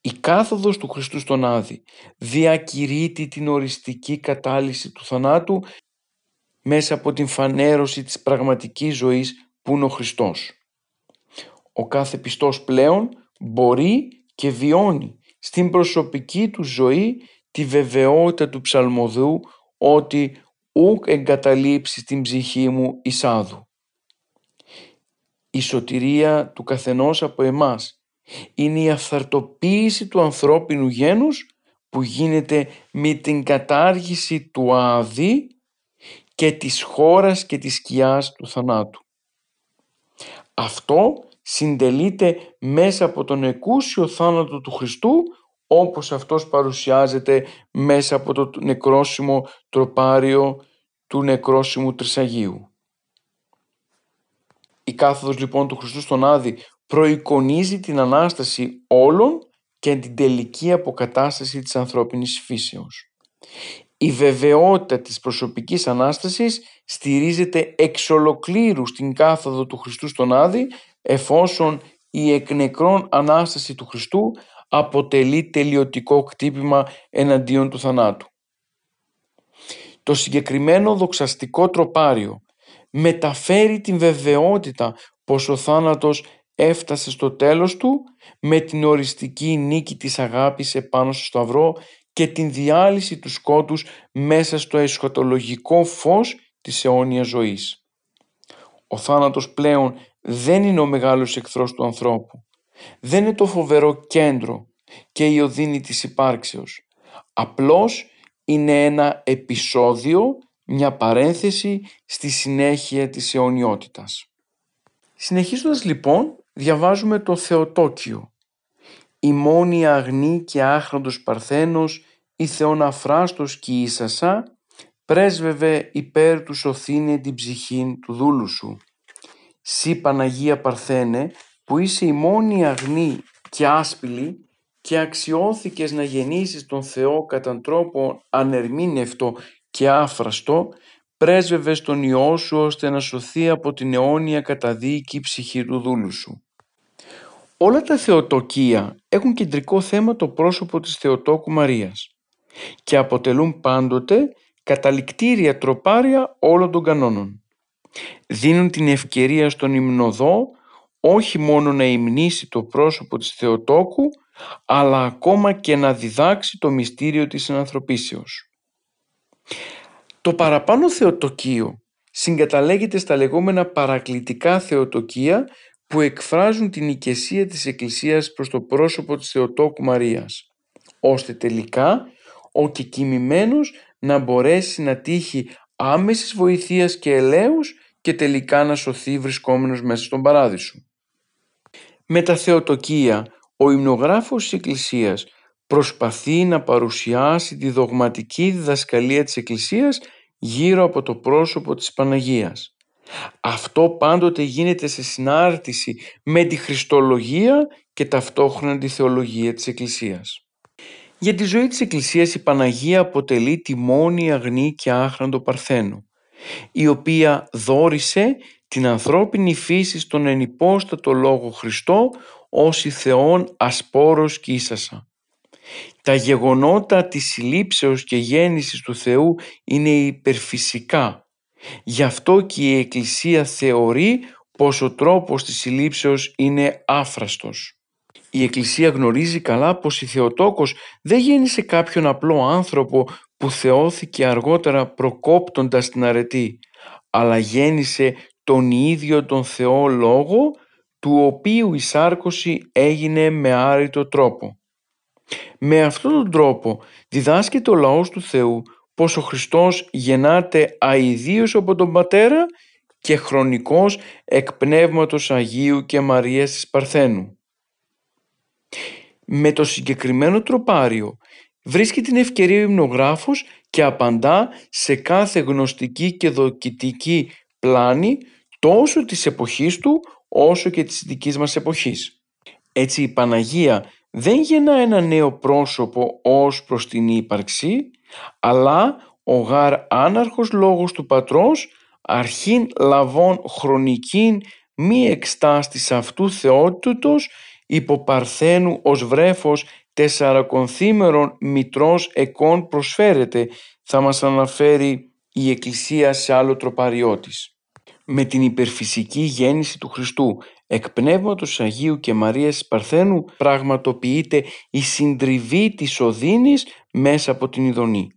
Η κάθοδος του Χριστού στον Άδη διακηρύττει την οριστική κατάλυση του θανάτου μέσα από την φανέρωση της πραγματικής ζωής που είναι ο Χριστός. Ο κάθε πιστός πλέον μπορεί και βιώνει στην προσωπική του ζωή τη βεβαιότητα του ψαλμοδού ότι «ουκ εγκαταλείψει την ψυχή μου εισάδου». Η σωτηρία του καθενός από εμάς είναι η αυθαρτοποίηση του ανθρώπινου γένους που γίνεται με την κατάργηση του άδη και της χώρας και της σκιάς του θανάτου. Αυτό συντελείται μέσα από τον εκούσιο θάνατο του Χριστού όπως αυτός παρουσιάζεται μέσα από το νεκρόσιμο τροπάριο του νεκρόσιμου Τρισαγίου. Η κάθοδος λοιπόν του Χριστού στον Άδη προεικονίζει την Ανάσταση όλων και την τελική αποκατάσταση της ανθρώπινης φύσεως. Η βεβαιότητα της προσωπικής Ανάστασης στηρίζεται εξ ολοκλήρου στην κάθοδο του Χριστού στον Άδη εφόσον η εκνεκρόν Ανάσταση του Χριστού αποτελεί τελειωτικό κτύπημα εναντίον του θανάτου. Το συγκεκριμένο δοξαστικό τροπάριο μεταφέρει την βεβαιότητα πως ο θάνατος έφτασε στο τέλος του με την οριστική νίκη της αγάπης επάνω στο σταυρό και την διάλυση του σκότους μέσα στο εσχατολογικό φως της αιώνιας ζωής. Ο θάνατος πλέον δεν είναι ο μεγάλος εχθρός του ανθρώπου. Δεν είναι το φοβερό κέντρο και η οδύνη της υπάρξεως. Απλώς είναι ένα επεισόδιο, μια παρένθεση στη συνέχεια της αιωνιότητας. Συνεχίζοντας λοιπόν, διαβάζουμε το Θεοτόκιο. «Η μόνη αγνή και άχραντος Παρθένος, η Θεοναφράστος και η Ισασά, πρέσβευε υπέρ τους σωθήνε την ψυχήν του δούλου σου. Σύ Παναγία Παρθένε, που είσαι η μόνη αγνή και άσπηλη και αξιώθηκες να γεννήσεις τον Θεό κατά τρόπο ανερμήνευτο και άφραστο, πρέσβευες τον Υιό σου ώστε να σωθεί από την αιώνια καταδίκη ψυχή του δούλου σου. Όλα τα Θεοτοκία έχουν κεντρικό θέμα το πρόσωπο της Θεοτόκου Μαρίας και αποτελούν πάντοτε καταληκτήρια τροπάρια όλων των κανόνων. Δίνουν την ευκαιρία στον υμνοδό όχι μόνο να υμνήσει το πρόσωπο της Θεοτόκου αλλά ακόμα και να διδάξει το μυστήριο της ανθρωπίσεως. Το παραπάνω θεοτοκείο συγκαταλέγεται στα λεγόμενα παρακλητικά θεοτοκία που εκφράζουν την οικεσία της Εκκλησίας προς το πρόσωπο της Θεοτόκου Μαρίας, ώστε τελικά ο κεκοιμημένος να μπορέσει να τύχει άμεσης βοηθείας και ελέους και τελικά να σωθεί βρισκόμενος μέσα στον παράδεισο. Με τα Θεοτοκία, ο υμνογράφος της Εκκλησίας προσπαθεί να παρουσιάσει τη δογματική διδασκαλία της Εκκλησίας γύρω από το πρόσωπο της Παναγίας. Αυτό πάντοτε γίνεται σε συνάρτηση με τη Χριστολογία και ταυτόχρονα τη θεολογία της Εκκλησίας. Για τη ζωή της Εκκλησίας η Παναγία αποτελεί τη μόνη αγνή και άχραντο Παρθένο, η οποία δόρισε την ανθρώπινη φύση στον ενυπόστατο Λόγο Χριστό ως η Θεόν ασπόρος και ίσασα. Τα γεγονότα της συλλήψεως και γέννησης του Θεού είναι υπερφυσικά. Γι' αυτό και η Εκκλησία θεωρεί πως ο τρόπος της συλλήψεως είναι άφραστος. Η Εκκλησία γνωρίζει καλά πως η Θεοτόκος δεν γέννησε κάποιον απλό άνθρωπο που θεώθηκε αργότερα προκόπτοντας την αρετή, αλλά γέννησε τον ίδιο τον Θεό Λόγο, του οποίου η σάρκωση έγινε με άρρητο τρόπο. Με αυτόν τον τρόπο διδάσκεται ο λαός του Θεού πως ο Χριστός γεννάται αηδίως από τον Πατέρα και χρονικός εκ Πνεύματος Αγίου και Μαρίας της Παρθένου. Με το συγκεκριμένο τροπάριο βρίσκει την ευκαιρία ο υμνογράφος και απαντά σε κάθε γνωστική και δοκιτική πλάνη τόσο της εποχής του όσο και της δικής μας εποχής. Έτσι η Παναγία δεν γεννά ένα νέο πρόσωπο ως προς την ύπαρξη, αλλά ο γάρ άναρχος λόγος του πατρός αρχήν λαβών χρονικήν μη εξτάστης αυτού θεότητος υπό παρθένου ως βρέφος τεσσαρακονθήμερον μητρός εκών προσφέρεται θα μας αναφέρει η Εκκλησία σε άλλο τροπαριώτης. Με την υπερφυσική γέννηση του Χριστού εκ Πνεύματος Αγίου και Μαρίας Παρθένου πραγματοποιείται η συντριβή της οδύνης μέσα από την ειδονή.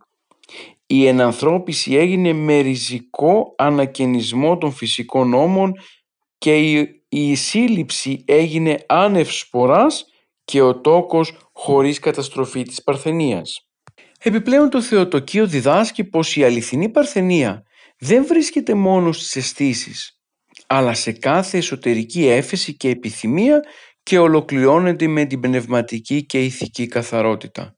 Η ενανθρώπιση έγινε με ριζικό ανακαινισμό των φυσικών νόμων και η, η σύλληψη έγινε άνευ σποράς και ο τόκος χωρίς καταστροφή της Παρθενίας. Επιπλέον το Θεοτοκείο διδάσκει πως η αληθινή Παρθενία δεν βρίσκεται μόνο στις αισθήσεις, αλλά σε κάθε εσωτερική έφεση και επιθυμία και ολοκληρώνεται με την πνευματική και ηθική καθαρότητα.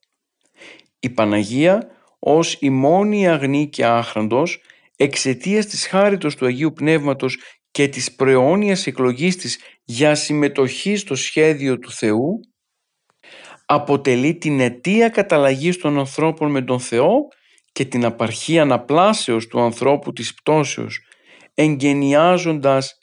Η Παναγία ως η μόνη αγνή και άχραντος εξαιτίας της χάριτος του Αγίου Πνεύματος και της προαιώνιας εκλογής της για συμμετοχή στο σχέδιο του Θεού αποτελεί την αιτία καταλλαγής των ανθρώπων με τον Θεό και την απαρχή αναπλάσεως του ανθρώπου της πτώσεως εγγενιάζοντας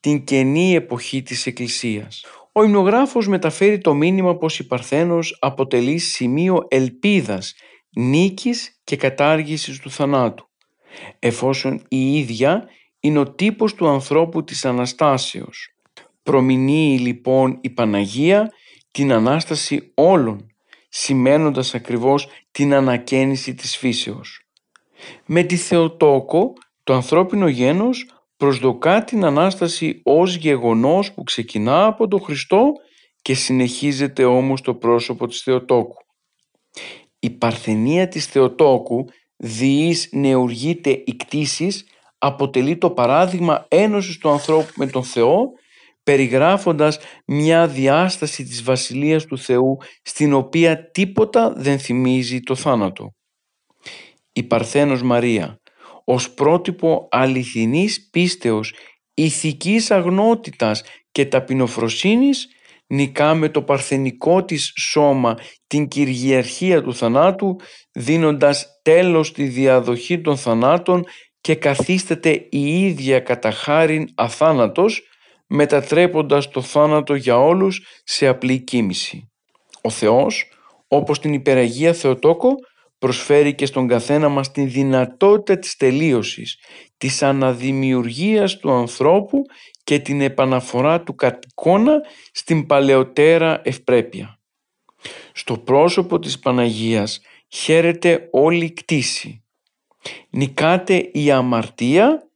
την καινή εποχή της Εκκλησίας. Ο υμνογράφος μεταφέρει το μήνυμα πως η Παρθένος αποτελεί σημείο ελπίδας, νίκης και κατάργησης του θανάτου, εφόσον η ίδια είναι ο τύπος του ανθρώπου της Αναστάσεως. Προμηνύει λοιπόν η Παναγία την Ανάσταση όλων, σημαίνοντας ακριβώς την ανακαίνιση της φύσεως. Με τη Θεοτόκο το ανθρώπινο γένος προσδοκά την Ανάσταση ως γεγονός που ξεκινά από τον Χριστό και συνεχίζεται όμως το πρόσωπο της Θεοτόκου. Η παρθενία της Θεοτόκου διείς νεουργείται η αποτελεί το παράδειγμα ένωσης του ανθρώπου με τον Θεό περιγράφοντας μια διάσταση της Βασιλείας του Θεού στην οποία τίποτα δεν θυμίζει το θάνατο. Η Παρθένος Μαρία ως πρότυπο αληθινής πίστεως, ηθικής αγνότητας και ταπεινοφροσύνης νικά με το παρθενικό της σώμα την κυριαρχία του θανάτου δίνοντας τέλος στη διαδοχή των θανάτων και καθίσταται η ίδια κατά χάριν αθάνατος μετατρέποντας το θάνατο για όλους σε απλή κίνηση. Ο Θεός, όπως την υπεραγία Θεοτόκο, προσφέρει και στον καθένα μας την δυνατότητα της τελείωσης, της αναδημιουργίας του ανθρώπου και την επαναφορά του κατοικώνα στην παλαιότερα ευπρέπεια. Στο πρόσωπο της Παναγίας χαίρεται όλη η κτήση. Νικάται η αμαρτία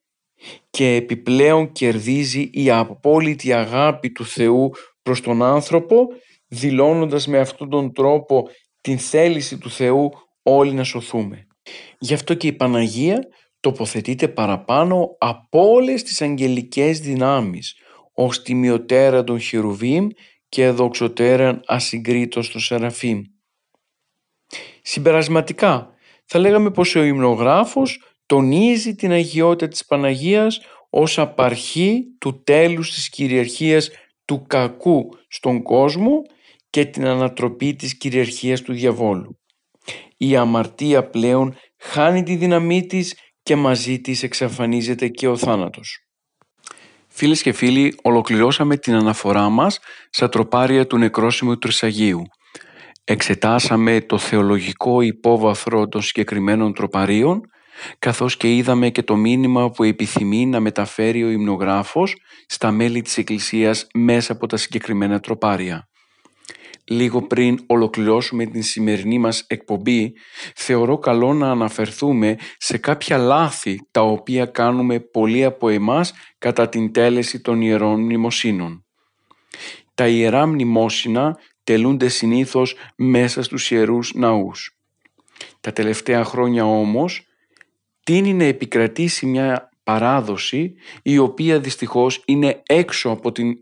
και επιπλέον κερδίζει η απόλυτη αγάπη του Θεού προς τον άνθρωπο δηλώνοντας με αυτόν τον τρόπο την θέληση του Θεού όλοι να σωθούμε. Γι' αυτό και η Παναγία τοποθετείται παραπάνω από όλες τις αγγελικές δυνάμεις, ως τιμιωτέρα των χερουβίμ και δοξωτέραν ασυγκρίτως των Σεραφείμ. Συμπερασματικά, θα λέγαμε πως ο υμνογράφος τονίζει την αγιότητα της Παναγίας ως απαρχή του τέλους της κυριαρχίας του κακού στον κόσμο και την ανατροπή της κυριαρχίας του διαβόλου. Η αμαρτία πλέον χάνει τη δύναμή της και μαζί της εξαφανίζεται και ο θάνατος. Φίλες και φίλοι, ολοκληρώσαμε την αναφορά μας στα τροπάρια του νεκρόσιμου Τρισαγίου. Εξετάσαμε το θεολογικό υπόβαθρο των συγκεκριμένων τροπαρίων, καθώς και είδαμε και το μήνυμα που επιθυμεί να μεταφέρει ο υμνογράφος στα μέλη της Εκκλησίας μέσα από τα συγκεκριμένα τροπάρια λίγο πριν ολοκληρώσουμε την σημερινή μας εκπομπή, θεωρώ καλό να αναφερθούμε σε κάποια λάθη τα οποία κάνουμε πολλοί από εμάς κατά την τέλεση των ιερών μνημοσύνων. Τα ιερά μνημόσυνα τελούνται συνήθως μέσα στους ιερούς ναούς. Τα τελευταία χρόνια όμως τίνει να επικρατήσει μια παράδοση η οποία δυστυχώς είναι έξω από την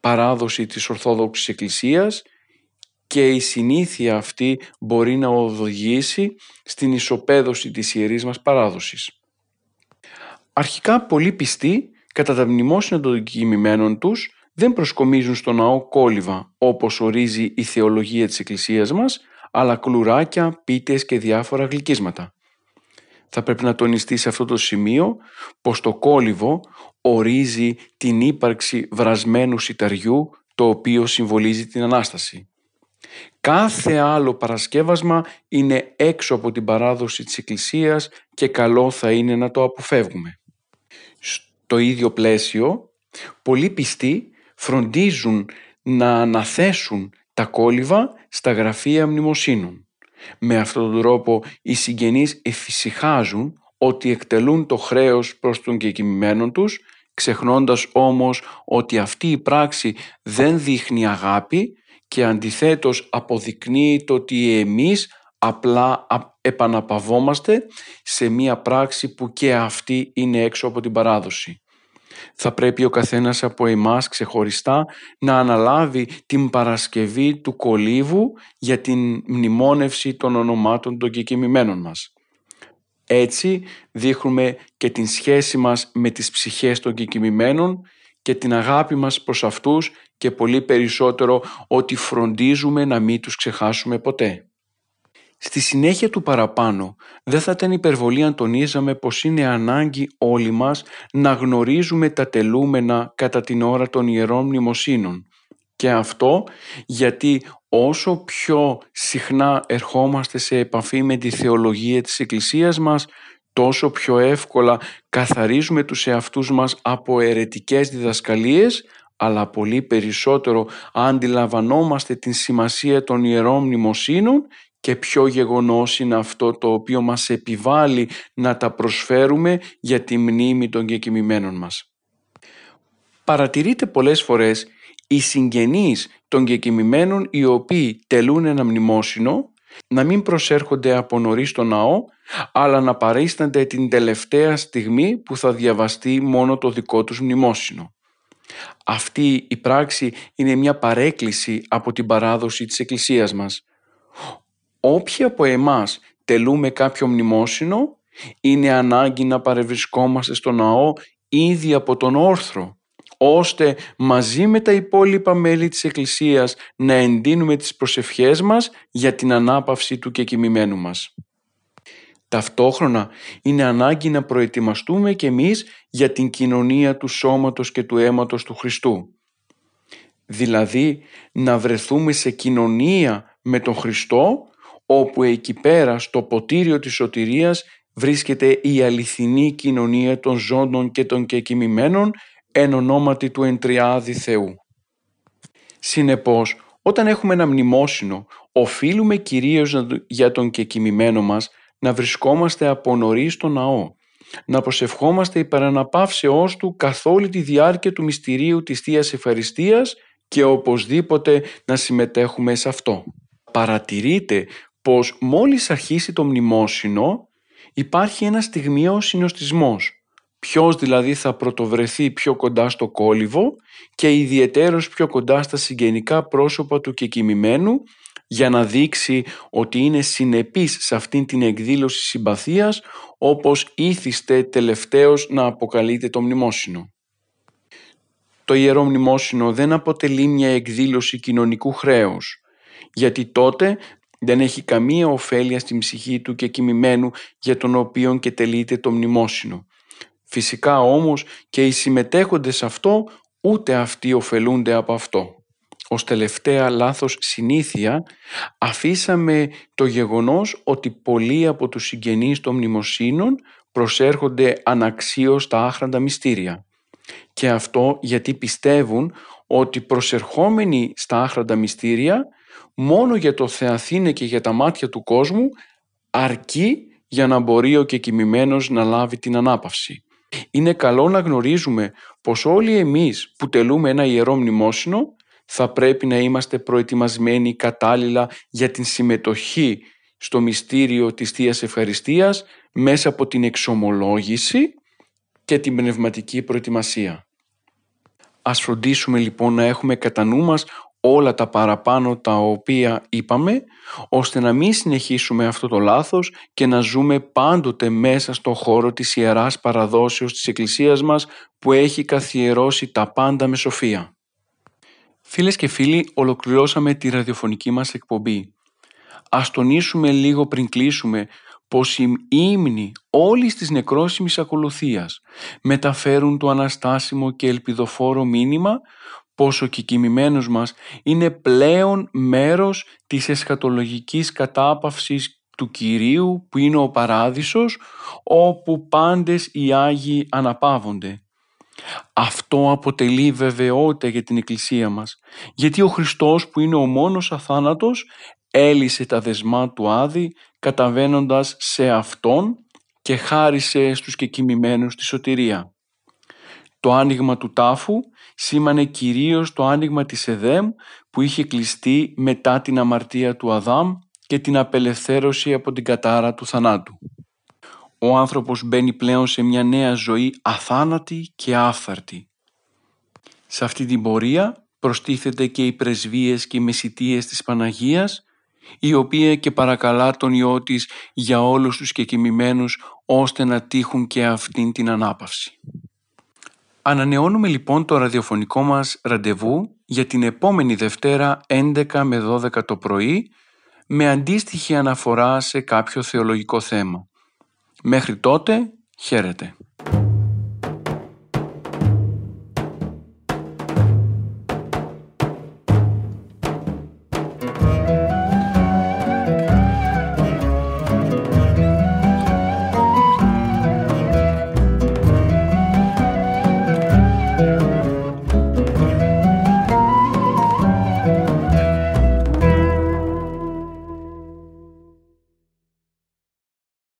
παράδοση της Ορθόδοξης Εκκλησίας και η συνήθεια αυτή μπορεί να οδηγήσει στην ισοπαίδωση της ιερής μας παράδοσης. Αρχικά πολλοί πιστοί κατά τα μνημόσυνα των κοιμημένων τους δεν προσκομίζουν στο ναό κόλληβα όπως ορίζει η θεολογία της Εκκλησίας μας αλλά κλουράκια, πίτες και διάφορα γλυκίσματα. Θα πρέπει να τονιστεί σε αυτό το σημείο πως το κόλληβο ορίζει την ύπαρξη βρασμένου σιταριού το οποίο συμβολίζει την Ανάσταση. Κάθε άλλο παρασκεύασμα είναι έξω από την παράδοση της Εκκλησίας και καλό θα είναι να το αποφεύγουμε. Στο ίδιο πλαίσιο, πολλοί πιστοί φροντίζουν να αναθέσουν τα κόλληβα στα γραφεία μνημοσύνων. Με αυτόν τον τρόπο οι συγγενείς εφησυχάζουν ότι εκτελούν το χρέος προς τον κεκοιμημένο τους, ξεχνώντας όμως ότι αυτή η πράξη δεν δείχνει αγάπη, και αντιθέτως αποδεικνύει το ότι εμείς απλά επαναπαυόμαστε σε μία πράξη που και αυτή είναι έξω από την παράδοση. Θα πρέπει ο καθένας από εμάς ξεχωριστά να αναλάβει την Παρασκευή του κολύβου για την μνημόνευση των ονομάτων των κεκοιμημένων μας. Έτσι δείχνουμε και την σχέση μας με τις ψυχές των κεκοιμημένων και την αγάπη μας προς αυτούς και πολύ περισσότερο ότι φροντίζουμε να μην τους ξεχάσουμε ποτέ. Στη συνέχεια του παραπάνω δεν θα ήταν υπερβολή αν τονίζαμε πως είναι ανάγκη όλοι μας να γνωρίζουμε τα τελούμενα κατά την ώρα των ιερών μνημοσύνων. Και αυτό γιατί όσο πιο συχνά ερχόμαστε σε επαφή με τη θεολογία της Εκκλησίας μας τόσο πιο εύκολα καθαρίζουμε τους εαυτούς μας από αιρετικές διδασκαλίες αλλά πολύ περισσότερο αντιλαμβανόμαστε την σημασία των ιερών μνημοσύνων και ποιο γεγονός είναι αυτό το οποίο μας επιβάλλει να τα προσφέρουμε για τη μνήμη των κεκοιμημένων μας. Παρατηρείτε πολλές φορές οι συγγενείς των κεκοιμημένων οι οποίοι τελούν ένα μνημόσυνο να μην προσέρχονται από νωρίς στο ναό αλλά να παρίστανται την τελευταία στιγμή που θα διαβαστεί μόνο το δικό τους μνημόσυνο. Αυτή η πράξη είναι μια παρέκκληση από την παράδοση της Εκκλησίας μας. Όποιοι από εμάς τελούμε κάποιο μνημόσυνο, είναι ανάγκη να παρευρισκόμαστε στο ναό ήδη από τον όρθρο, ώστε μαζί με τα υπόλοιπα μέλη της Εκκλησίας να εντείνουμε τις προσευχές μας για την ανάπαυση του κεκοιμημένου μας. Ταυτόχρονα είναι ανάγκη να προετοιμαστούμε και εμείς για την κοινωνία του σώματος και του αίματος του Χριστού. Δηλαδή να βρεθούμε σε κοινωνία με τον Χριστό όπου εκεί πέρα στο ποτήριο της σωτηρίας βρίσκεται η αληθινή κοινωνία των ζώντων και των κεκοιμημένων εν ονόματι του εντριάδη Θεού. Συνεπώς, όταν έχουμε ένα μνημόσυνο, οφείλουμε κυρίως για τον κεκοιμημένο μας να βρισκόμαστε από νωρί στο ναό, να προσευχόμαστε υπέρ αναπαύσεώς Του καθ' όλη τη διάρκεια του μυστηρίου της Θείας Ευχαριστίας και οπωσδήποτε να συμμετέχουμε σε αυτό. Παρατηρείτε πως μόλις αρχίσει το μνημόσυνο, υπάρχει ένα στιγμιαίο συνοστισμός. Ποιος δηλαδή θα πρωτοβρεθεί πιο κοντά στο κόλυβο και ιδιαιτέρως πιο κοντά στα συγγενικά πρόσωπα του κεκοιμημένου για να δείξει ότι είναι συνεπής σε αυτήν την εκδήλωση συμπαθίας όπως ήθιστε τελευταίος να αποκαλείται το μνημόσυνο. Το Ιερό Μνημόσυνο δεν αποτελεί μια εκδήλωση κοινωνικού χρέους, γιατί τότε δεν έχει καμία ωφέλεια στην ψυχή του και κοιμημένου για τον οποίον και τελείται το μνημόσυνο. Φυσικά όμως και οι συμμετέχοντες σε αυτό ούτε αυτοί ωφελούνται από αυτό. Ως τελευταία λάθος συνήθεια αφήσαμε το γεγονός ότι πολλοί από τους συγγενείς των μνημοσύνων προσέρχονται αναξίως στα άχραντα μυστήρια. Και αυτό γιατί πιστεύουν ότι προσερχόμενοι στα άχραντα μυστήρια μόνο για το Θεαθήνε και για τα μάτια του κόσμου αρκεί για να μπορεί ο κεκοιμημένος να λάβει την ανάπαυση. Είναι καλό να γνωρίζουμε πως όλοι εμείς που τελούμε ένα ιερό μνημόσυνο θα πρέπει να είμαστε προετοιμασμένοι κατάλληλα για την συμμετοχή στο μυστήριο της Θείας Ευχαριστίας μέσα από την εξομολόγηση και την πνευματική προετοιμασία. Ας φροντίσουμε λοιπόν να έχουμε κατά νου μας όλα τα παραπάνω τα οποία είπαμε, ώστε να μην συνεχίσουμε αυτό το λάθος και να ζούμε πάντοτε μέσα στο χώρο της Ιεράς Παραδόσεως της Εκκλησίας μας που έχει καθιερώσει τα πάντα με σοφία. Φίλες και φίλοι, ολοκληρώσαμε τη ραδιοφωνική μας εκπομπή. Ας τονίσουμε λίγο πριν κλείσουμε πως οι ύμνοι όλης της νεκρόσιμης ακολουθίας μεταφέρουν το αναστάσιμο και ελπιδοφόρο μήνυμα πως ο κεκοιμημένος μας είναι πλέον μέρος της εσχατολογικής κατάπαυσης του Κυρίου που είναι ο Παράδεισος όπου πάντες οι Άγιοι αναπαύονται. Αυτό αποτελεί βεβαιότητα για την Εκκλησία μας γιατί ο Χριστός που είναι ο μόνος αθάνατος έλυσε τα δεσμά του Άδη καταβαίνοντας σε Αυτόν και χάρισε στους κεκοιμημένους τη σωτηρία. Το άνοιγμα του τάφου σήμανε κυρίως το άνοιγμα της Εδέμ που είχε κλειστεί μετά την αμαρτία του Αδάμ και την απελευθέρωση από την κατάρα του θανάτου. Ο άνθρωπος μπαίνει πλέον σε μια νέα ζωή αθάνατη και άφθαρτη. Σε αυτή την πορεία προστίθεται και οι πρεσβείες και οι μεσητείες της Παναγίας η οποία και παρακαλά τον Υιό της για όλους τους κεκοιμημένους ώστε να τύχουν και αυτήν την ανάπαυση. Ανανεώνουμε λοιπόν το ραδιοφωνικό μας ραντεβού για την επόμενη Δευτέρα 11 με 12 το πρωί με αντίστοιχη αναφορά σε κάποιο θεολογικό θέμα. Μέχρι τότε, χαίρετε.